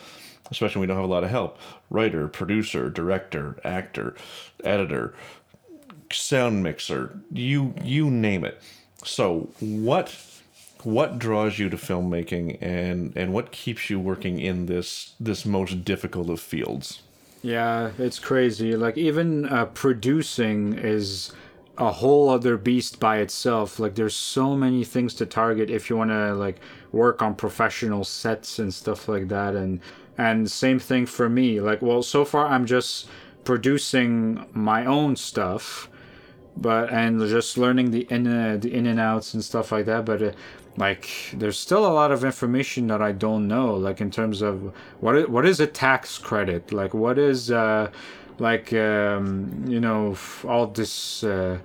Especially when we don't have a lot of help. Writer, producer, director, actor, editor, sound mixer, you you name it. So what what draws you to filmmaking and and what keeps you working in this this most difficult of fields? Yeah, it's crazy. Like even uh, producing is a whole other beast by itself. Like there's so many things to target if you want to like work on professional sets and stuff like that and and same thing for me. Like well, so far I'm just producing my own stuff but and just learning the in uh, the in and outs and stuff like that but uh, like there's still a lot of information that I don't know like in terms of what is, what is a tax credit like what is uh like um you know all this uh,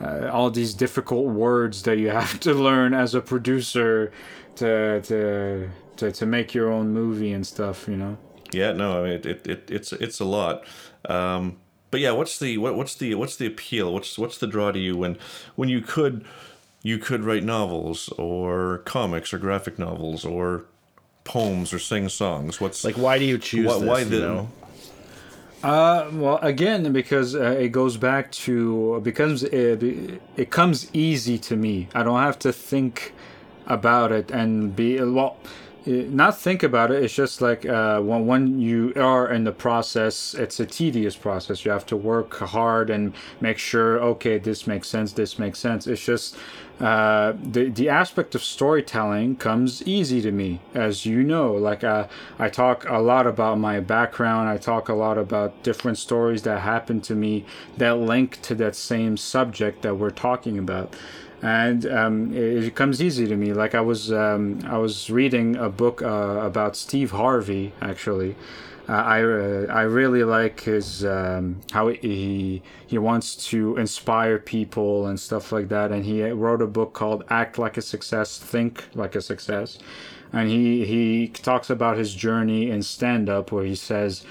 uh, all these difficult words that you have to learn as a producer to to to, to make your own movie and stuff you know Yeah, no, I mean it, it, it it's it's a lot. Um, but yeah, what's the what, what's the what's the appeal? What's what's the draw to you when when you could you could write novels or comics or graphic novels or poems or sing songs? What's Like, why do you choose Why- this? why you the- know? Uh, well, again, because uh, it goes back to because it, it comes easy to me. I don't have to think about it and be well. Not think about it. It's just like uh, when when you are in the process, it's a tedious process. You have to work hard and make sure. Okay, this makes sense. This makes sense. It's just uh, the the aspect of storytelling comes easy to me, as you know. Like uh, I talk a lot about my background. I talk a lot about different stories that happened to me that link to that same subject that we're talking about and um, it, it, comes easy to me. Like I was, um, I was reading a book uh, about Steve Harvey. Actually, uh, I uh, I really like his um, how he he wants to inspire people and stuff like that. And he wrote a book called "Act Like a Success, Think Like a Success," and he he talks about his journey in stand up, where he says,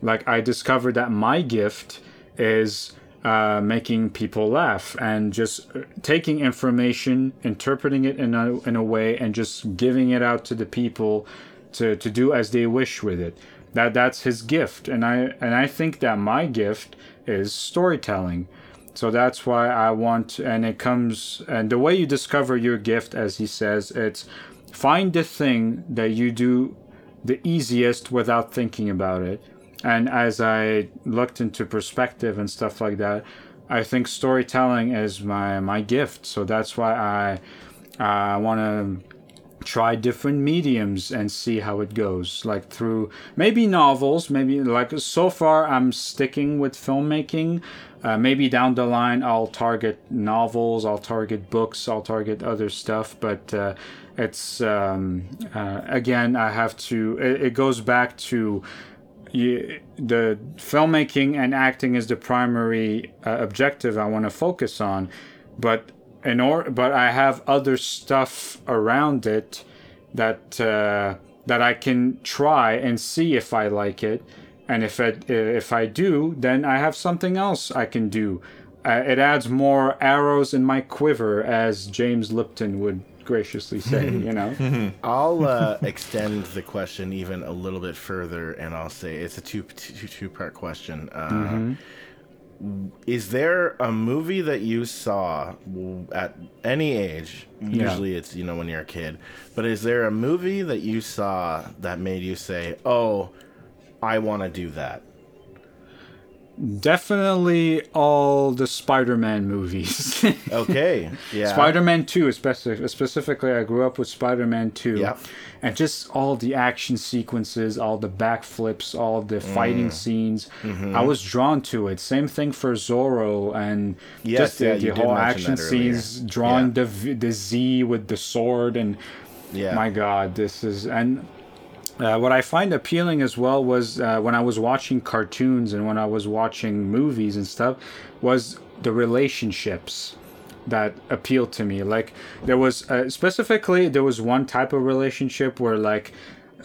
like I discovered that my gift is uh, making people laugh and just taking information, interpreting it in a, in a way, and just giving it out to the people to, to do as they wish with it. That that's his gift, and I and I think that my gift is storytelling. So that's why I want, and it comes, and the way you discover your gift, as he says, it's find the thing that you do the easiest without thinking about it and as I looked into perspective and stuff like that, I think storytelling is my my gift. So that's why I I want to try different mediums and see how it goes like through maybe novels maybe like so far i'm sticking with filmmaking uh, maybe down the line i'll target novels i'll target books i'll target other stuff but uh, it's um, uh, again i have to it, it goes back to you, the filmmaking and acting is the primary uh, objective I want to focus on, but in or but I have other stuff around it that uh, that I can try and see if I like it, and if it if I do, then I have something else I can do. Uh, it adds more arrows in my quiver, as James Lipton would graciously say, you know. *laughs* I'll uh, extend the question even a little bit further, and I'll say it's a two two, two part question. Uh, mm-hmm. Is there a movie that you saw at any age? Usually, yeah. it's you know when you're a kid, but is there a movie that you saw that made you say, "Oh, I want to do that"? Definitely all the Spider-Man movies. *laughs* okay, yeah. Spider-Man Two, especially specifically, I grew up with Spider-Man Two, yeah. and just all the action sequences, all the backflips, all the fighting mm. scenes. Mm-hmm. I was drawn to it. Same thing for Zorro, and yes, just the, yeah, the whole action scenes, drawing yeah. the the Z with the sword, and yeah. my God, this is and uh, what I find appealing as well was uh, when I was watching cartoons and when I was watching movies and stuff, was the relationships that appealed to me. Like there was uh, specifically there was one type of relationship where like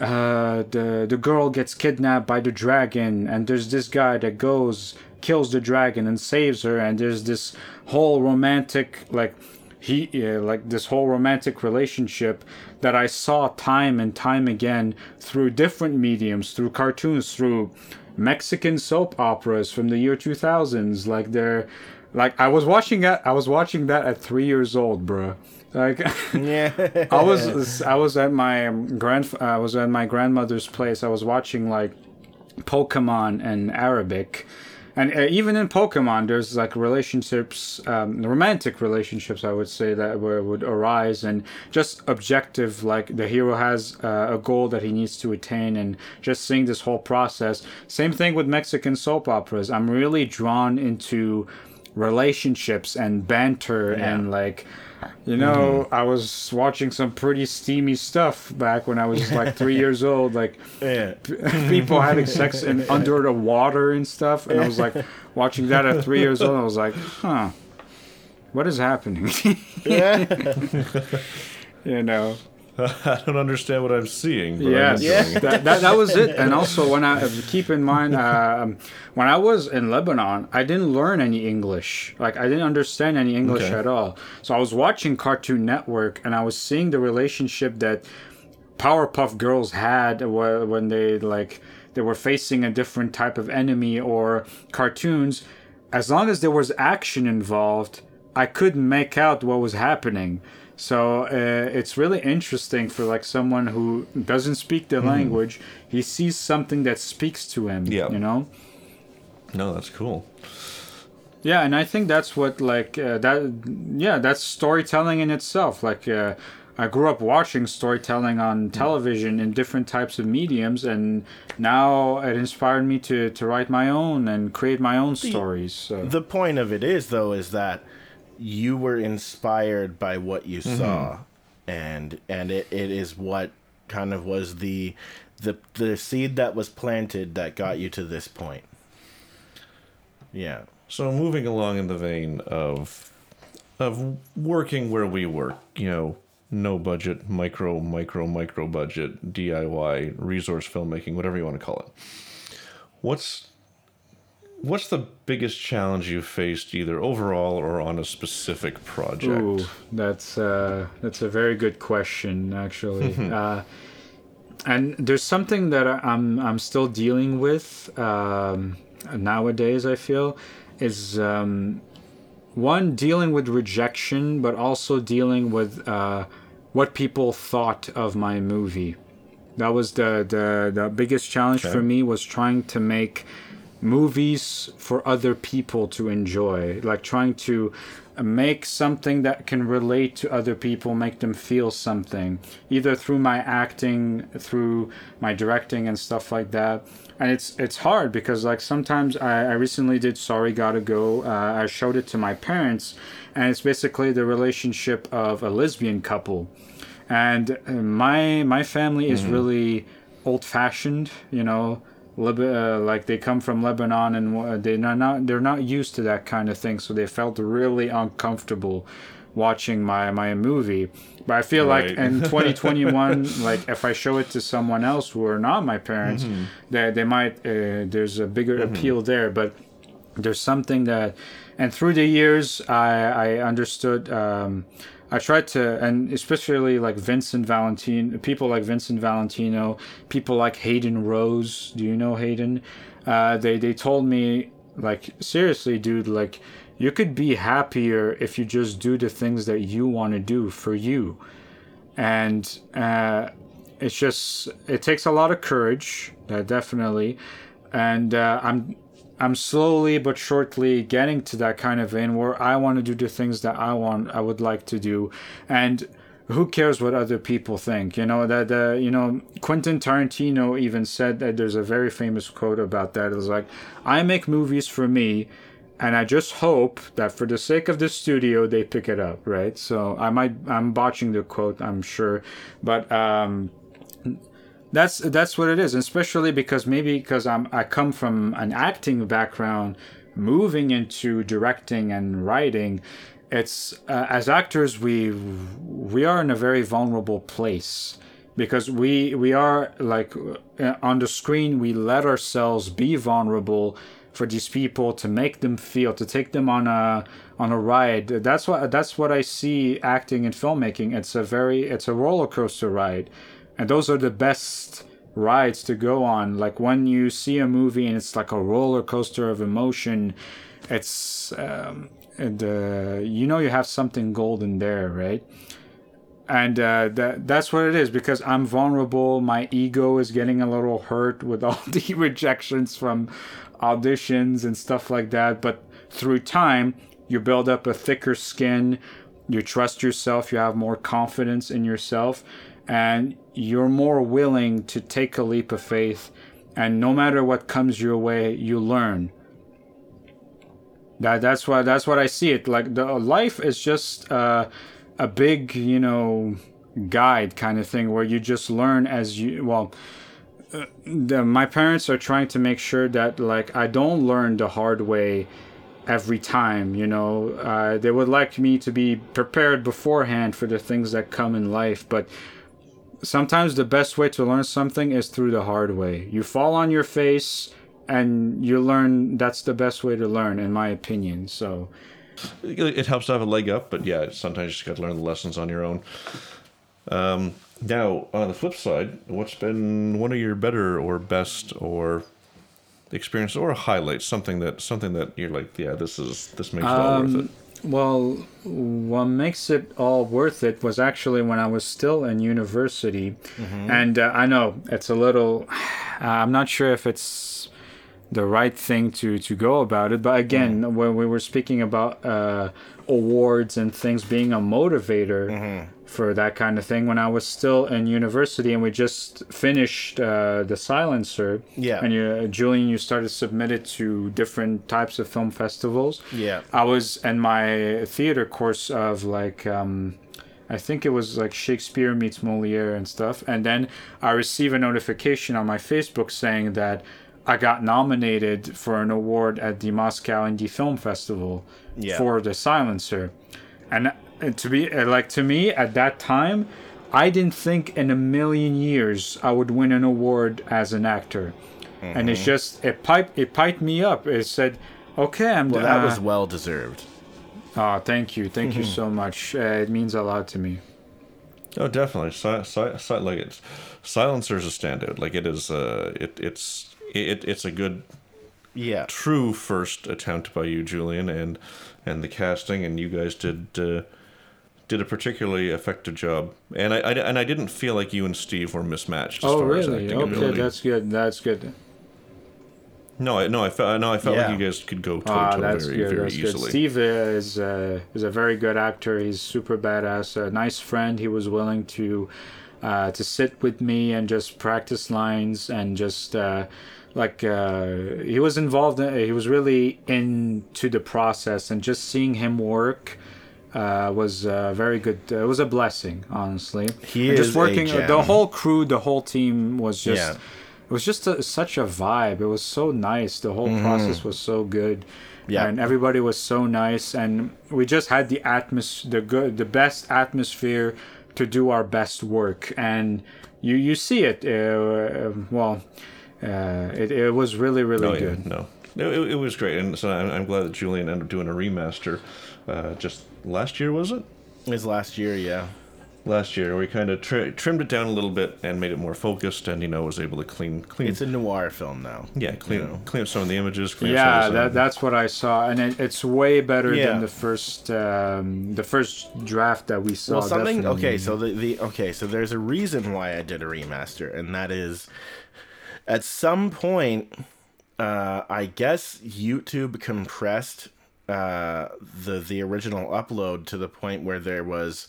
uh, the the girl gets kidnapped by the dragon and there's this guy that goes kills the dragon and saves her and there's this whole romantic like he uh, like this whole romantic relationship that I saw time and time again through different mediums, through cartoons, through Mexican soap operas from the year 2000s. Like they're like I was watching that. I was watching that at three years old, bro. Like yeah, *laughs* I was I was at my grand I was at my grandmother's place. I was watching like Pokemon and Arabic and uh, even in Pokemon, there's like relationships, um, romantic relationships, I would say that where would arise, and just objective. Like the hero has uh, a goal that he needs to attain, and just seeing this whole process. Same thing with Mexican soap operas. I'm really drawn into relationships and banter yeah. and like you know, mm-hmm. I was watching some pretty steamy stuff back when I was like three *laughs* years old. Like, yeah. p- people having sex *laughs* in, under the water and stuff. And I was like, *laughs* watching that at three years old. I was like, huh, what is happening? Yeah. you know. *laughs* I don't understand what I'm seeing. yes, yeah, that, that, that, was it. And also, when I keep in mind, um, when I was in Lebanon, I didn't learn any English. Like I didn't understand any English okay. at all. So I was watching Cartoon Network, and I was seeing the relationship that Powerpuff Girls had when they like they were facing a different type of enemy or cartoons. As long as there was action involved, I couldn't make out what was happening. So uh, it's really interesting for like someone who doesn't speak the language. He sees something that speaks to him. Yeah. You know. No, that's cool. Yeah, and I think that's what like uh, that. Yeah, that's storytelling in itself. Like uh, I grew up watching storytelling on television in different types of mediums, and now it inspired me to to write my own and create my own stories. So. The point of it is, though, is that you were inspired by what you mm-hmm. saw, and and it, it is what kind of was the the the seed that was planted that got you to this point. Yeah. So moving along in the vein of of working where we work, you know, no budget, micro, micro, micro budget, DIY, resource filmmaking, whatever you want to call it. What's what's the biggest challenge you've faced either overall or on a specific project? Ooh, that's uh, that's a very good question, actually. *laughs* uh, and there's something that I'm I'm still dealing with um, nowadays. I feel is um, one dealing with rejection, but also dealing with uh, what people thought of my movie. That was the the, the biggest challenge Okay. for me was trying to make movies for other people to enjoy like trying to make something that can relate to other people make them feel something either through my acting through my directing and stuff like that. And it's it's hard because like sometimes i, I recently did sorry gotta go. Uh, i showed it to my parents and it's basically the relationship of a lesbian couple. And uh, my my family is really old fashioned you know Lib- uh, like they come from Lebanon and uh, they're not, not they're not used to that kind of thing so they felt really uncomfortable watching my my movie. But I feel like in *laughs* 2021 like if I show it to someone else who are not my parents they, they might uh, there's a bigger appeal there. But there's something that and through the years i i understood um i tried to and especially like vincent valentino people like vincent valentino people like hayden rose. Do you know hayden? Uh they they told me like seriously dude like you could be happier if you just do the things that you want to do for you. And uh, it's just it takes a lot of courage uh, definitely. And uh, i'm i'm slowly but shortly getting to that kind of vein where i want to do the things that i want i would like to do. And who cares what other people think you know? That uh, you know quentin tarantino even said that there's a very famous quote about that. It was like i make movies for me and I just hope that for the sake of the studio they pick it up, right? So I might I'm botching the quote, I'm sure, but um, that's that's what it is, especially because maybe because I'm I come from an acting background, moving into directing and writing. It's uh, as actors we we are in a very vulnerable place because we we are like uh, on the screen we let ourselves be vulnerable for these people to make them feel to take them on a on a ride that's what that's what i see acting and filmmaking it's a very it's a roller coaster ride and those are the best rides to go on like when you see a movie and it's like a roller coaster of emotion it's um, and uh, you know you have something golden there right and uh, that that's what it is because I'm vulnerable. My ego is getting a little hurt with all *laughs* the rejections from auditions and stuff like that. But through time, you build up a thicker skin. You trust yourself. You have more confidence in yourself, and you're more willing to take a leap of faith. And no matter what comes your way, you learn. That that's why that's what I see it like. The life is just. Uh, a big, you know, guide kind of thing where you just learn as you well. Uh, the, my parents are trying to make sure that like I don't learn the hard way every time. You know, uh, they would like me to be prepared beforehand for the things that come in life, but sometimes the best way to learn something is through the hard way. You fall on your face and you learn. That's the best way to learn, in my opinion. So. It helps to have a leg up, but yeah, sometimes you just got to learn the lessons on your own. Um, now, on the flip side, what's been one of your better or best or experience or a highlight? Something that something that you're like, yeah, this is this makes it all worth it. Well, what makes it all worth it was actually when I was still in university, and uh, I know it's a little. *sighs* I'm not sure if it's the right thing to to go about it, but again, when we were speaking about uh, awards and things being a motivator for that kind of thing, when I was still in university and we just finished uh, the Silencer, Yeah. and you, Julian, you started to submit it to different types of film festivals. Yeah. I was in my theater course of like um, I think it was like Shakespeare meets Moliere and stuff, and then I received a notification on my Facebook saying that I got nominated for an award at the Moscow Indie Film Festival Yeah. for The Silencer, and uh, to be uh, like to me at that time. I didn't think in a million years I would win an award as an actor, and Mm-hmm. it's just it piped it piped me up. It said, "Okay, I'm Well, that uh, was well deserved. Oh, thank you, thank you so much. Uh, it means a lot to me. Oh, definitely. Si- si- si- like it's Silencer is a standout. Like it is. Uh, it it's it it's a good Yeah. true first attempt by you, Julian, and and the casting, and you guys did uh, did a particularly effective job. And I, I and I didn't feel like you and Steve were mismatched. As oh, far As really? acting Okay, ability. that's good. That's good. No, I, no, I felt no, I felt Yeah. like you guys could go toe Ah, to toe very good. very That's good. easily. Steve is uh, is a very good actor. He's super badass. A nice friend. He was willing to uh, to sit with me and just practice lines and just. Uh, like uh, he was involved in, he was really into the process and just seeing him work uh, was uh, very good. It was a blessing honestly. He And is just a working gem. the whole crew the whole team was just Yeah. it was just a, such a vibe. It was so nice. The whole process was so good. Mm-hmm. Yeah. and everybody was so nice. And we just had the atmos the good the best atmosphere to do our best work. And you you see it uh, well uh, it, it was really really Oh, yeah, good. No, it, it, it was great, and so I'm, I'm glad that Julian ended up doing a remaster. Uh, just last year was it? His last year, yeah. Last year, we kind of tri- trimmed it down a little bit and made it more focused, and you know was able to clean clean It's a noir film now. yeah clean you know. clean up some of the images. Clean yeah some that, the that's what i saw and it, it's way better Yeah. than the first um, the first draft that we saw Well, something. definitely. Okay, so the, the okay, so there's a reason why I did a remaster, and that is, at some point, uh, I guess YouTube compressed uh, the the original upload to the point where there was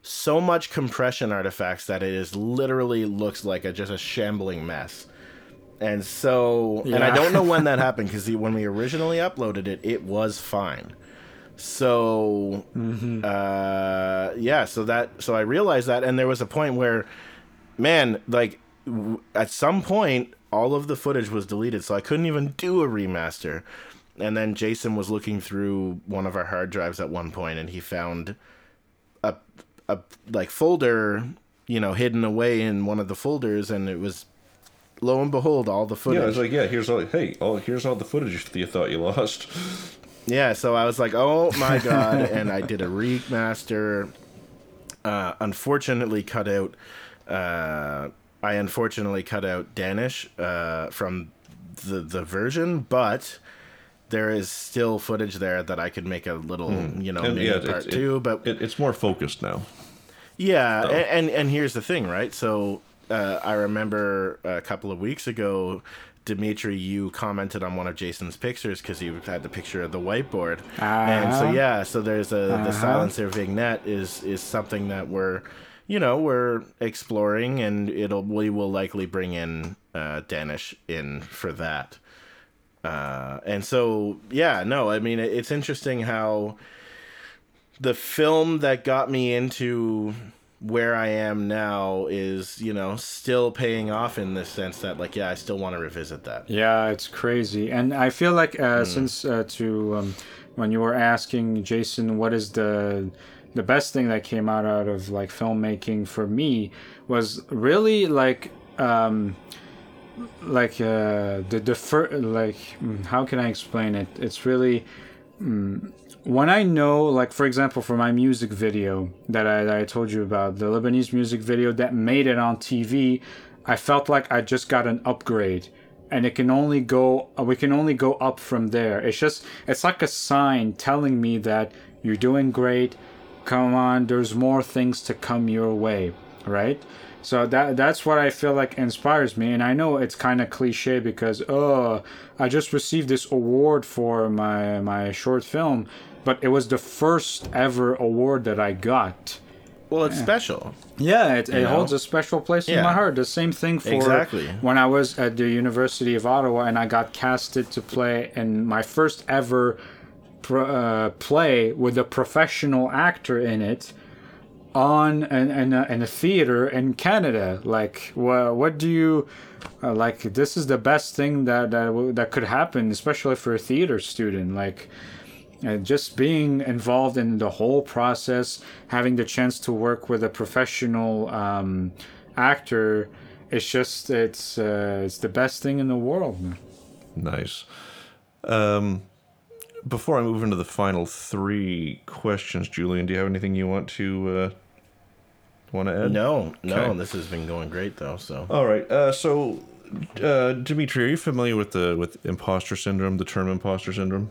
so much compression artifacts that it is literally looks like a just a shambling mess. And so, and I don't know when that *laughs* happened because when we originally uploaded it, it was fine. So, uh, yeah, so that, so I realized that, and there was a point where, man, like, w- at some point, all of the footage was deleted, so I couldn't even do a remaster. And then Jason was looking through one of our hard drives at one point, and he found a, a like folder, you know, hidden away in one of the folders, and it was, lo and behold, all the footage. yeah. It's like yeah, here's all hey, oh here's all the footage that you thought you lost. Yeah, so I was like, oh my *laughs* god, and I did a remaster. Uh, unfortunately, cut out. Uh, I unfortunately cut out Danish uh, from the the version, but there is still footage there that I could make a little, you know. And, yeah, part it- two. it- But it, it's more focused now. yeah, So- and, and and here's the thing, right? So uh, I remember a couple of weeks ago, Dimitri, you commented on one of Jason's pictures because you had the picture of the whiteboard, and so Uh-huh. yeah, so there's a the Uh-huh. silencer vignette is is something that we're, you know, we're exploring, and it'll we will likely bring in uh, Danish in for that. Uh, and so, yeah, no, I mean, it's interesting how the film that got me into where I am now is, you know, still paying off in the sense that, like, yeah, I still want to revisit that. Yeah, it's crazy, and I feel like uh, since uh, to um, when you were asking Jason, what is the the best thing that came out out of like filmmaking for me was really like um, like uh, the fir- like mm, how can I explain it? It's really mm, when I know, like for example, for my music video that I, that I told you about, the Lebanese music video that made it on TV, I felt like I just got an upgrade and it can only go we can only go up from there it's just it's like a sign telling me that you're doing great come on there's more things to come your way right so that that's what i feel like inspires me and i know it's kind of cliche because oh i just received this award for my my short film but it was the first ever award that i got Well, it's special. yeah, it, it holds a special place in my heart. The same thing for Exactly. when I was at the University of Ottawa and I got casted to play in my first ever uh, play with a professional actor in it on in, in, a, in a theater in Canada. Like, wha what do you uh, like? This is the best thing that that, that could happen, especially for a theater student. Like, uh, just being involved in the whole process, having the chance to work with a professional um, actor, it's just it's uh, it's the best thing in the world. Nice. Um, before I move into the final three questions, Julian, do you have anything you want to uh, want to add? No, no, Okay. this has been going great though. So All right. Uh, so, uh, Dimitri, are you familiar with the with imposter syndrome, the term imposter syndrome?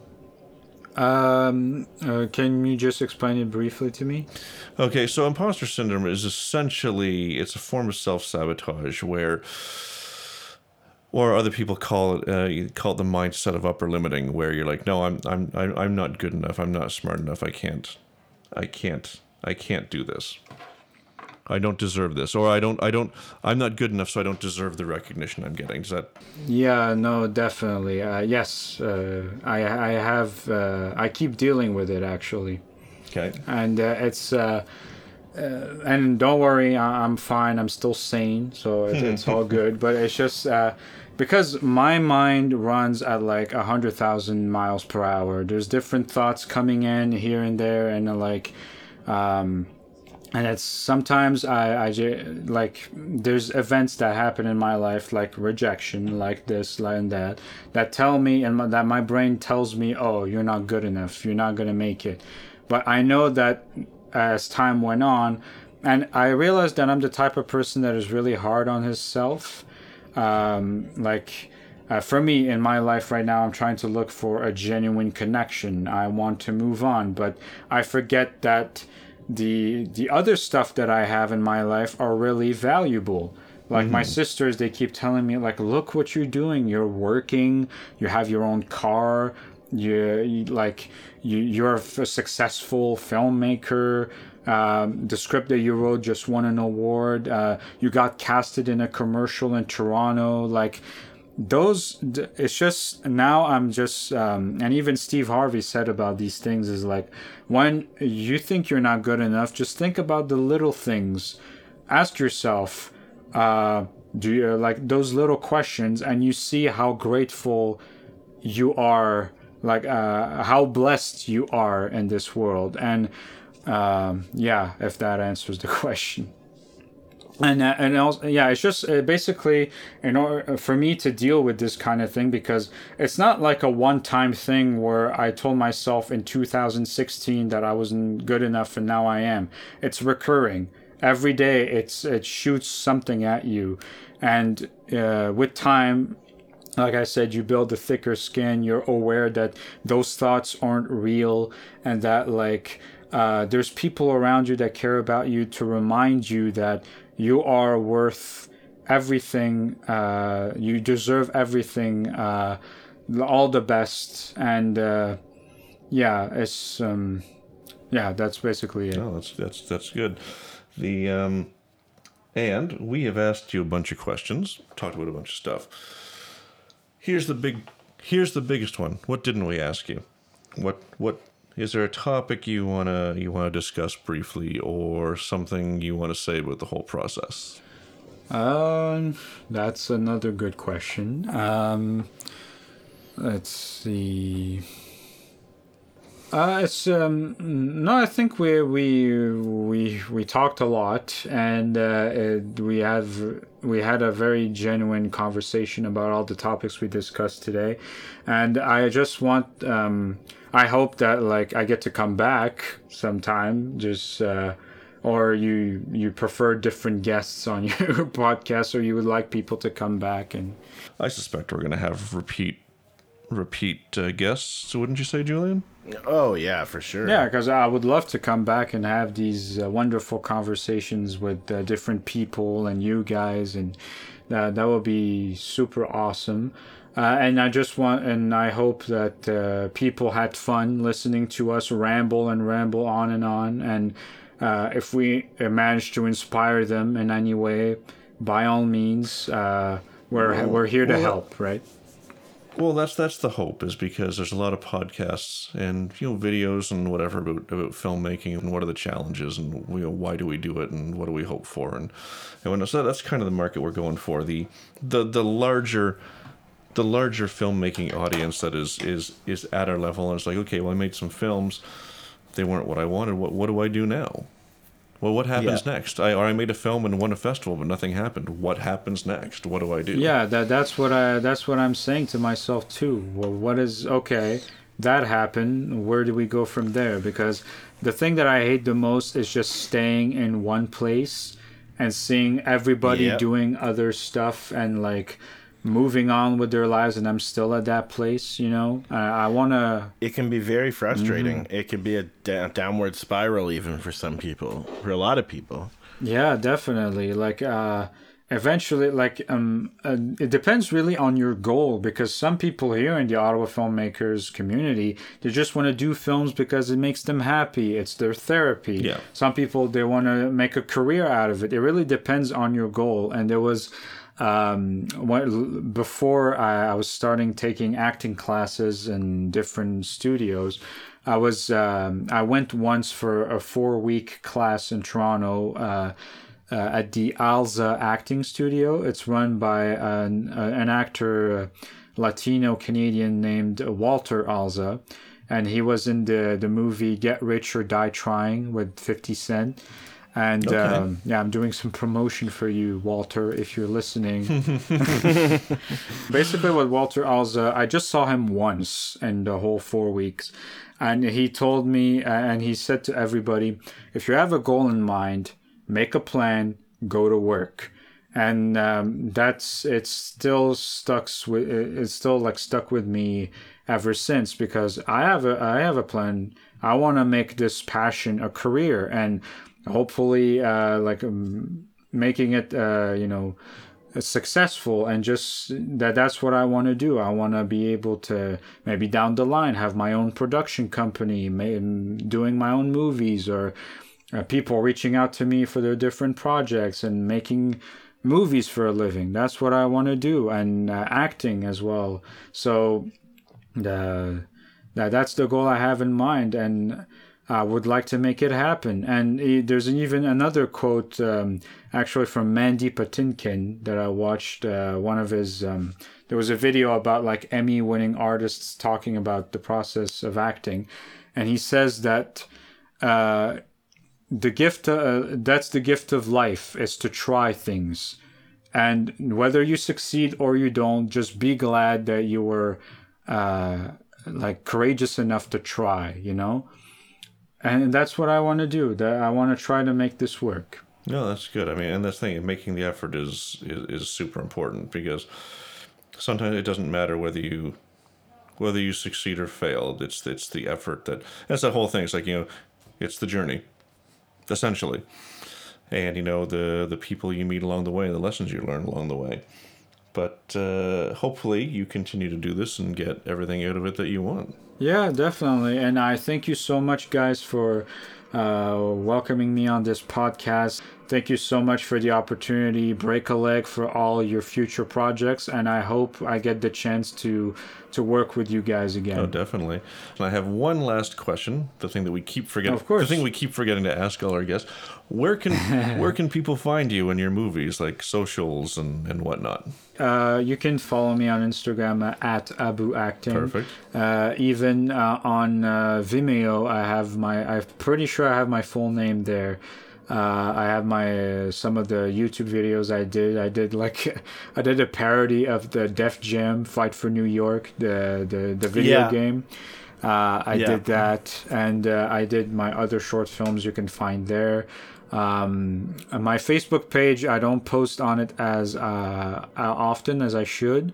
Um, uh, can you just explain it briefly to me? Okay, so imposter syndrome is essentially it's a form of self sabotage where, or other people call it uh, call it the mindset of upper limiting, where you're like, no, I'm I'm I'm I'm not good enough, I'm not smart enough, I can't, I can't, I can't do this. I don't deserve this, or I don't, I don't, I'm not good enough, so I don't deserve the recognition I'm getting. Does that? Yeah, no, definitely. Uh, yes, uh, I I have uh, I keep dealing with it actually. Okay. and uh, it's uh, uh, and don't worry I- i'm fine i'm still sane so it, it's all *laughs* good but it's just uh, because my mind runs at like a hundred thousand miles per hour there's different thoughts coming in here and there and uh, like um, and it's sometimes I, I like there's events that happen in my life like rejection like this like and that that tell me and my, that my brain tells me oh you're not good enough. You're not gonna make it. But i know that as time went on and i realized that i'm the type of person that is really hard on himself um, like uh, for me in my life right now i'm trying to look for a genuine connection. I want to move on but i forget that the the other stuff that i have in my life are really valuable. Like my sisters they keep telling me like look what you're doing. You're working. You have your own car. You, you like you you're a successful filmmaker um, the script that you wrote just won an award. Uh, you got casted in a commercial in toronto. Like those it's just now i'm just um, and even steve harvey said about these things is like when you think you're not good enough just think about the little things. Ask yourself uh, do you like those little questions and you see how grateful you are like uh, how blessed you are in this world. And um, yeah if that answers the *laughs* question. And uh, and also yeah it's just uh, basically in order for me to deal with this kind of thing because it's not like a one time thing where i told myself in 2016 that i wasn't good enough and now i am. It's recurring. Every day it's it shoots something at you. And uh, with time like I said, you build a thicker skin. You're aware that those thoughts aren't real, and that like uh, there's people around you that care about you to remind you that you are worth everything. Uh, you deserve everything, uh, all the best, and uh, yeah, it's um, yeah, that's basically it. No, that's that's that's good. The um, and we have asked you a bunch of questions, talked about a bunch of stuff. Here's the big, here's the biggest one. What didn't we ask you? What what is there a topic you wanna you wanna discuss briefly, or something you want to say about the whole process? Um, that's another good question. Um, let's see. Uh, it's um no, I think we we we we talked a lot, and uh, it, we have we had a very genuine conversation about all the topics we discussed today, and I just want um I hope that like I get to come back sometime, just uh, or you you prefer different guests on *laughs* your podcast, or you would like people to come back and. I suspect we're going to have repeat repeat uh, guests, wouldn't you say, Julian? Oh yeah, for sure. Yeah, because I would love to come back and have these uh, wonderful conversations with uh, different people and you guys, and uh, that would be super awesome. Uh, and I just want, and I hope that uh, people had fun listening to us ramble and ramble on and on. And uh, if we manage to inspire them in any way, by all means, we're we're here to help, right? Well, that's that's the hope, is because there's a lot of podcasts and you know videos and whatever about, about filmmaking and what are the challenges and you know why do we do it and what do we hope for and and when, so that's kind of the market we're going for the the the larger the larger filmmaking audience that is is is at our level and it's like okay well I made some films they weren't what I wanted what what do I do now well, what happens yeah. next? I or I made a film and won a festival, but nothing happened. What happens next? What do I do? Yeah, that that's what I that's what I'm saying to myself too. Well, what is okay? That happened. Where do we go from there? Because the thing that I hate the most is just staying in one place and seeing everybody yep. doing other stuff and like moving on with their lives and I'm still at that place, you know? I, I want to. It can be very frustrating. Mm-hmm. It can be a da- downward spiral, even for some people, for a lot of people. Yeah, definitely. Like, uh, eventually, like, um, uh, it depends really on your goal because some people here in the Ottawa filmmakers community, they just want to do films because it makes them happy. It's their therapy. Yeah. Some people, they want to make a career out of it. It really depends on your goal. And there was, um, when, before I, I, was starting taking acting classes in different studios, I was um, I went once for a four week class in Toronto. Uh, uh, at the Alza Acting Studio. It's run by an, uh, an actor, uh, Latino Canadian named Walter Alza, and he was in the, the movie Get Rich or Die Trying with 50 Cent. And okay. um, yeah, I'm doing some promotion for you, Walter, if you're listening. *laughs* *laughs* Basically, what Walter Alza, I just saw him once in the whole four weeks. And he told me, uh, and he said to everybody, if you have a goal in mind, make a plan, go to work. And um, that's it's still stuck with it's still like stuck with me ever since because I have a I have a plan. I want to make this passion a career, and hopefully uh, like um, making it uh, you know successful and just that that's what I want to do. I want to be able to maybe down the line have my own production company, may, doing my own movies or uh, people reaching out to me for their different projects and making movies for a living. That's what I want to do and uh, acting as well. So uh, that that's the goal I have in mind and uh, would like to make it happen. And he, there's even another quote, um, actually from Mandy Patinkin, that I watched. Uh, one of his, um, there was a video about like Emmy winning artists talking about the process of acting. And he says that uh, the gift, uh, that's the gift of life, is to try things. And whether you succeed or you don't, just be glad that you were uh, like courageous enough to try, you know? And that's what I want to do. That I want to try to make this work. No, that's good. I mean, and that's thing, making the effort is, is is super important because sometimes it doesn't matter whether you whether you succeed or fail. It's it's the effort that that's the whole thing. It's like you know, it's the journey, essentially, and you know the the people you meet along the way, the lessons you learn along the way. But uh, hopefully, you continue to do this and get everything out of it that you want. Yeah, definitely. And I thank you so much, guys, for uh, welcoming me on this podcast. Thank you so much for the opportunity. Break a leg for all your future projects, and I hope I get the chance to to work with you guys again. Oh, definitely. And I have one last question. The thing that we keep forgetting. Of course. The thing we keep forgetting to ask all our guests. Where can *laughs* where can people find you in your movies, like socials and and whatnot? Uh, you can follow me on Instagram at Abu Acting. Perfect. Uh, even uh, on uh, Vimeo, I have my. I'm pretty sure I have my full name there. Uh, I have my some of the YouTube videos I did. I did like *laughs* I did a parody of the Def Jam Fight for New York, the the, the video yeah. game. Uh, I Yeah. did that, and uh, I did my other short films. You can find there. Um, my Facebook page, I don't post on it as uh, often as I should,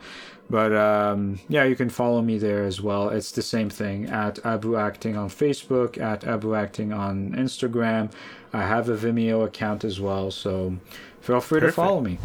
but um, yeah, you can follow me there as well. It's the same thing at Abu Acting on Facebook, at Abu Acting on Instagram. I have a Vimeo account as well, so feel free Perfect. to follow me.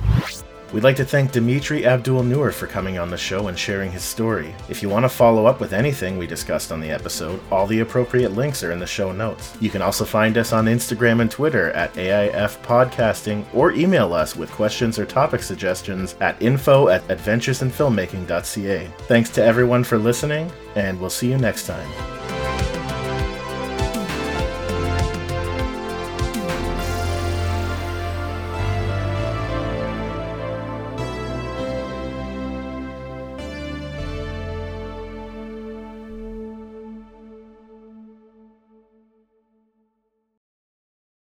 We'd like to thank Dimitri Abdul Nour for coming on the show and sharing his story. If you want to follow up with anything we discussed on the episode, all the appropriate links are in the show notes. You can also find us on Instagram and Twitter at AIF Podcasting or email us with questions or topic suggestions at info at adventuresinfilmmaking.ca. Thanks to everyone for listening, and we'll see you next time.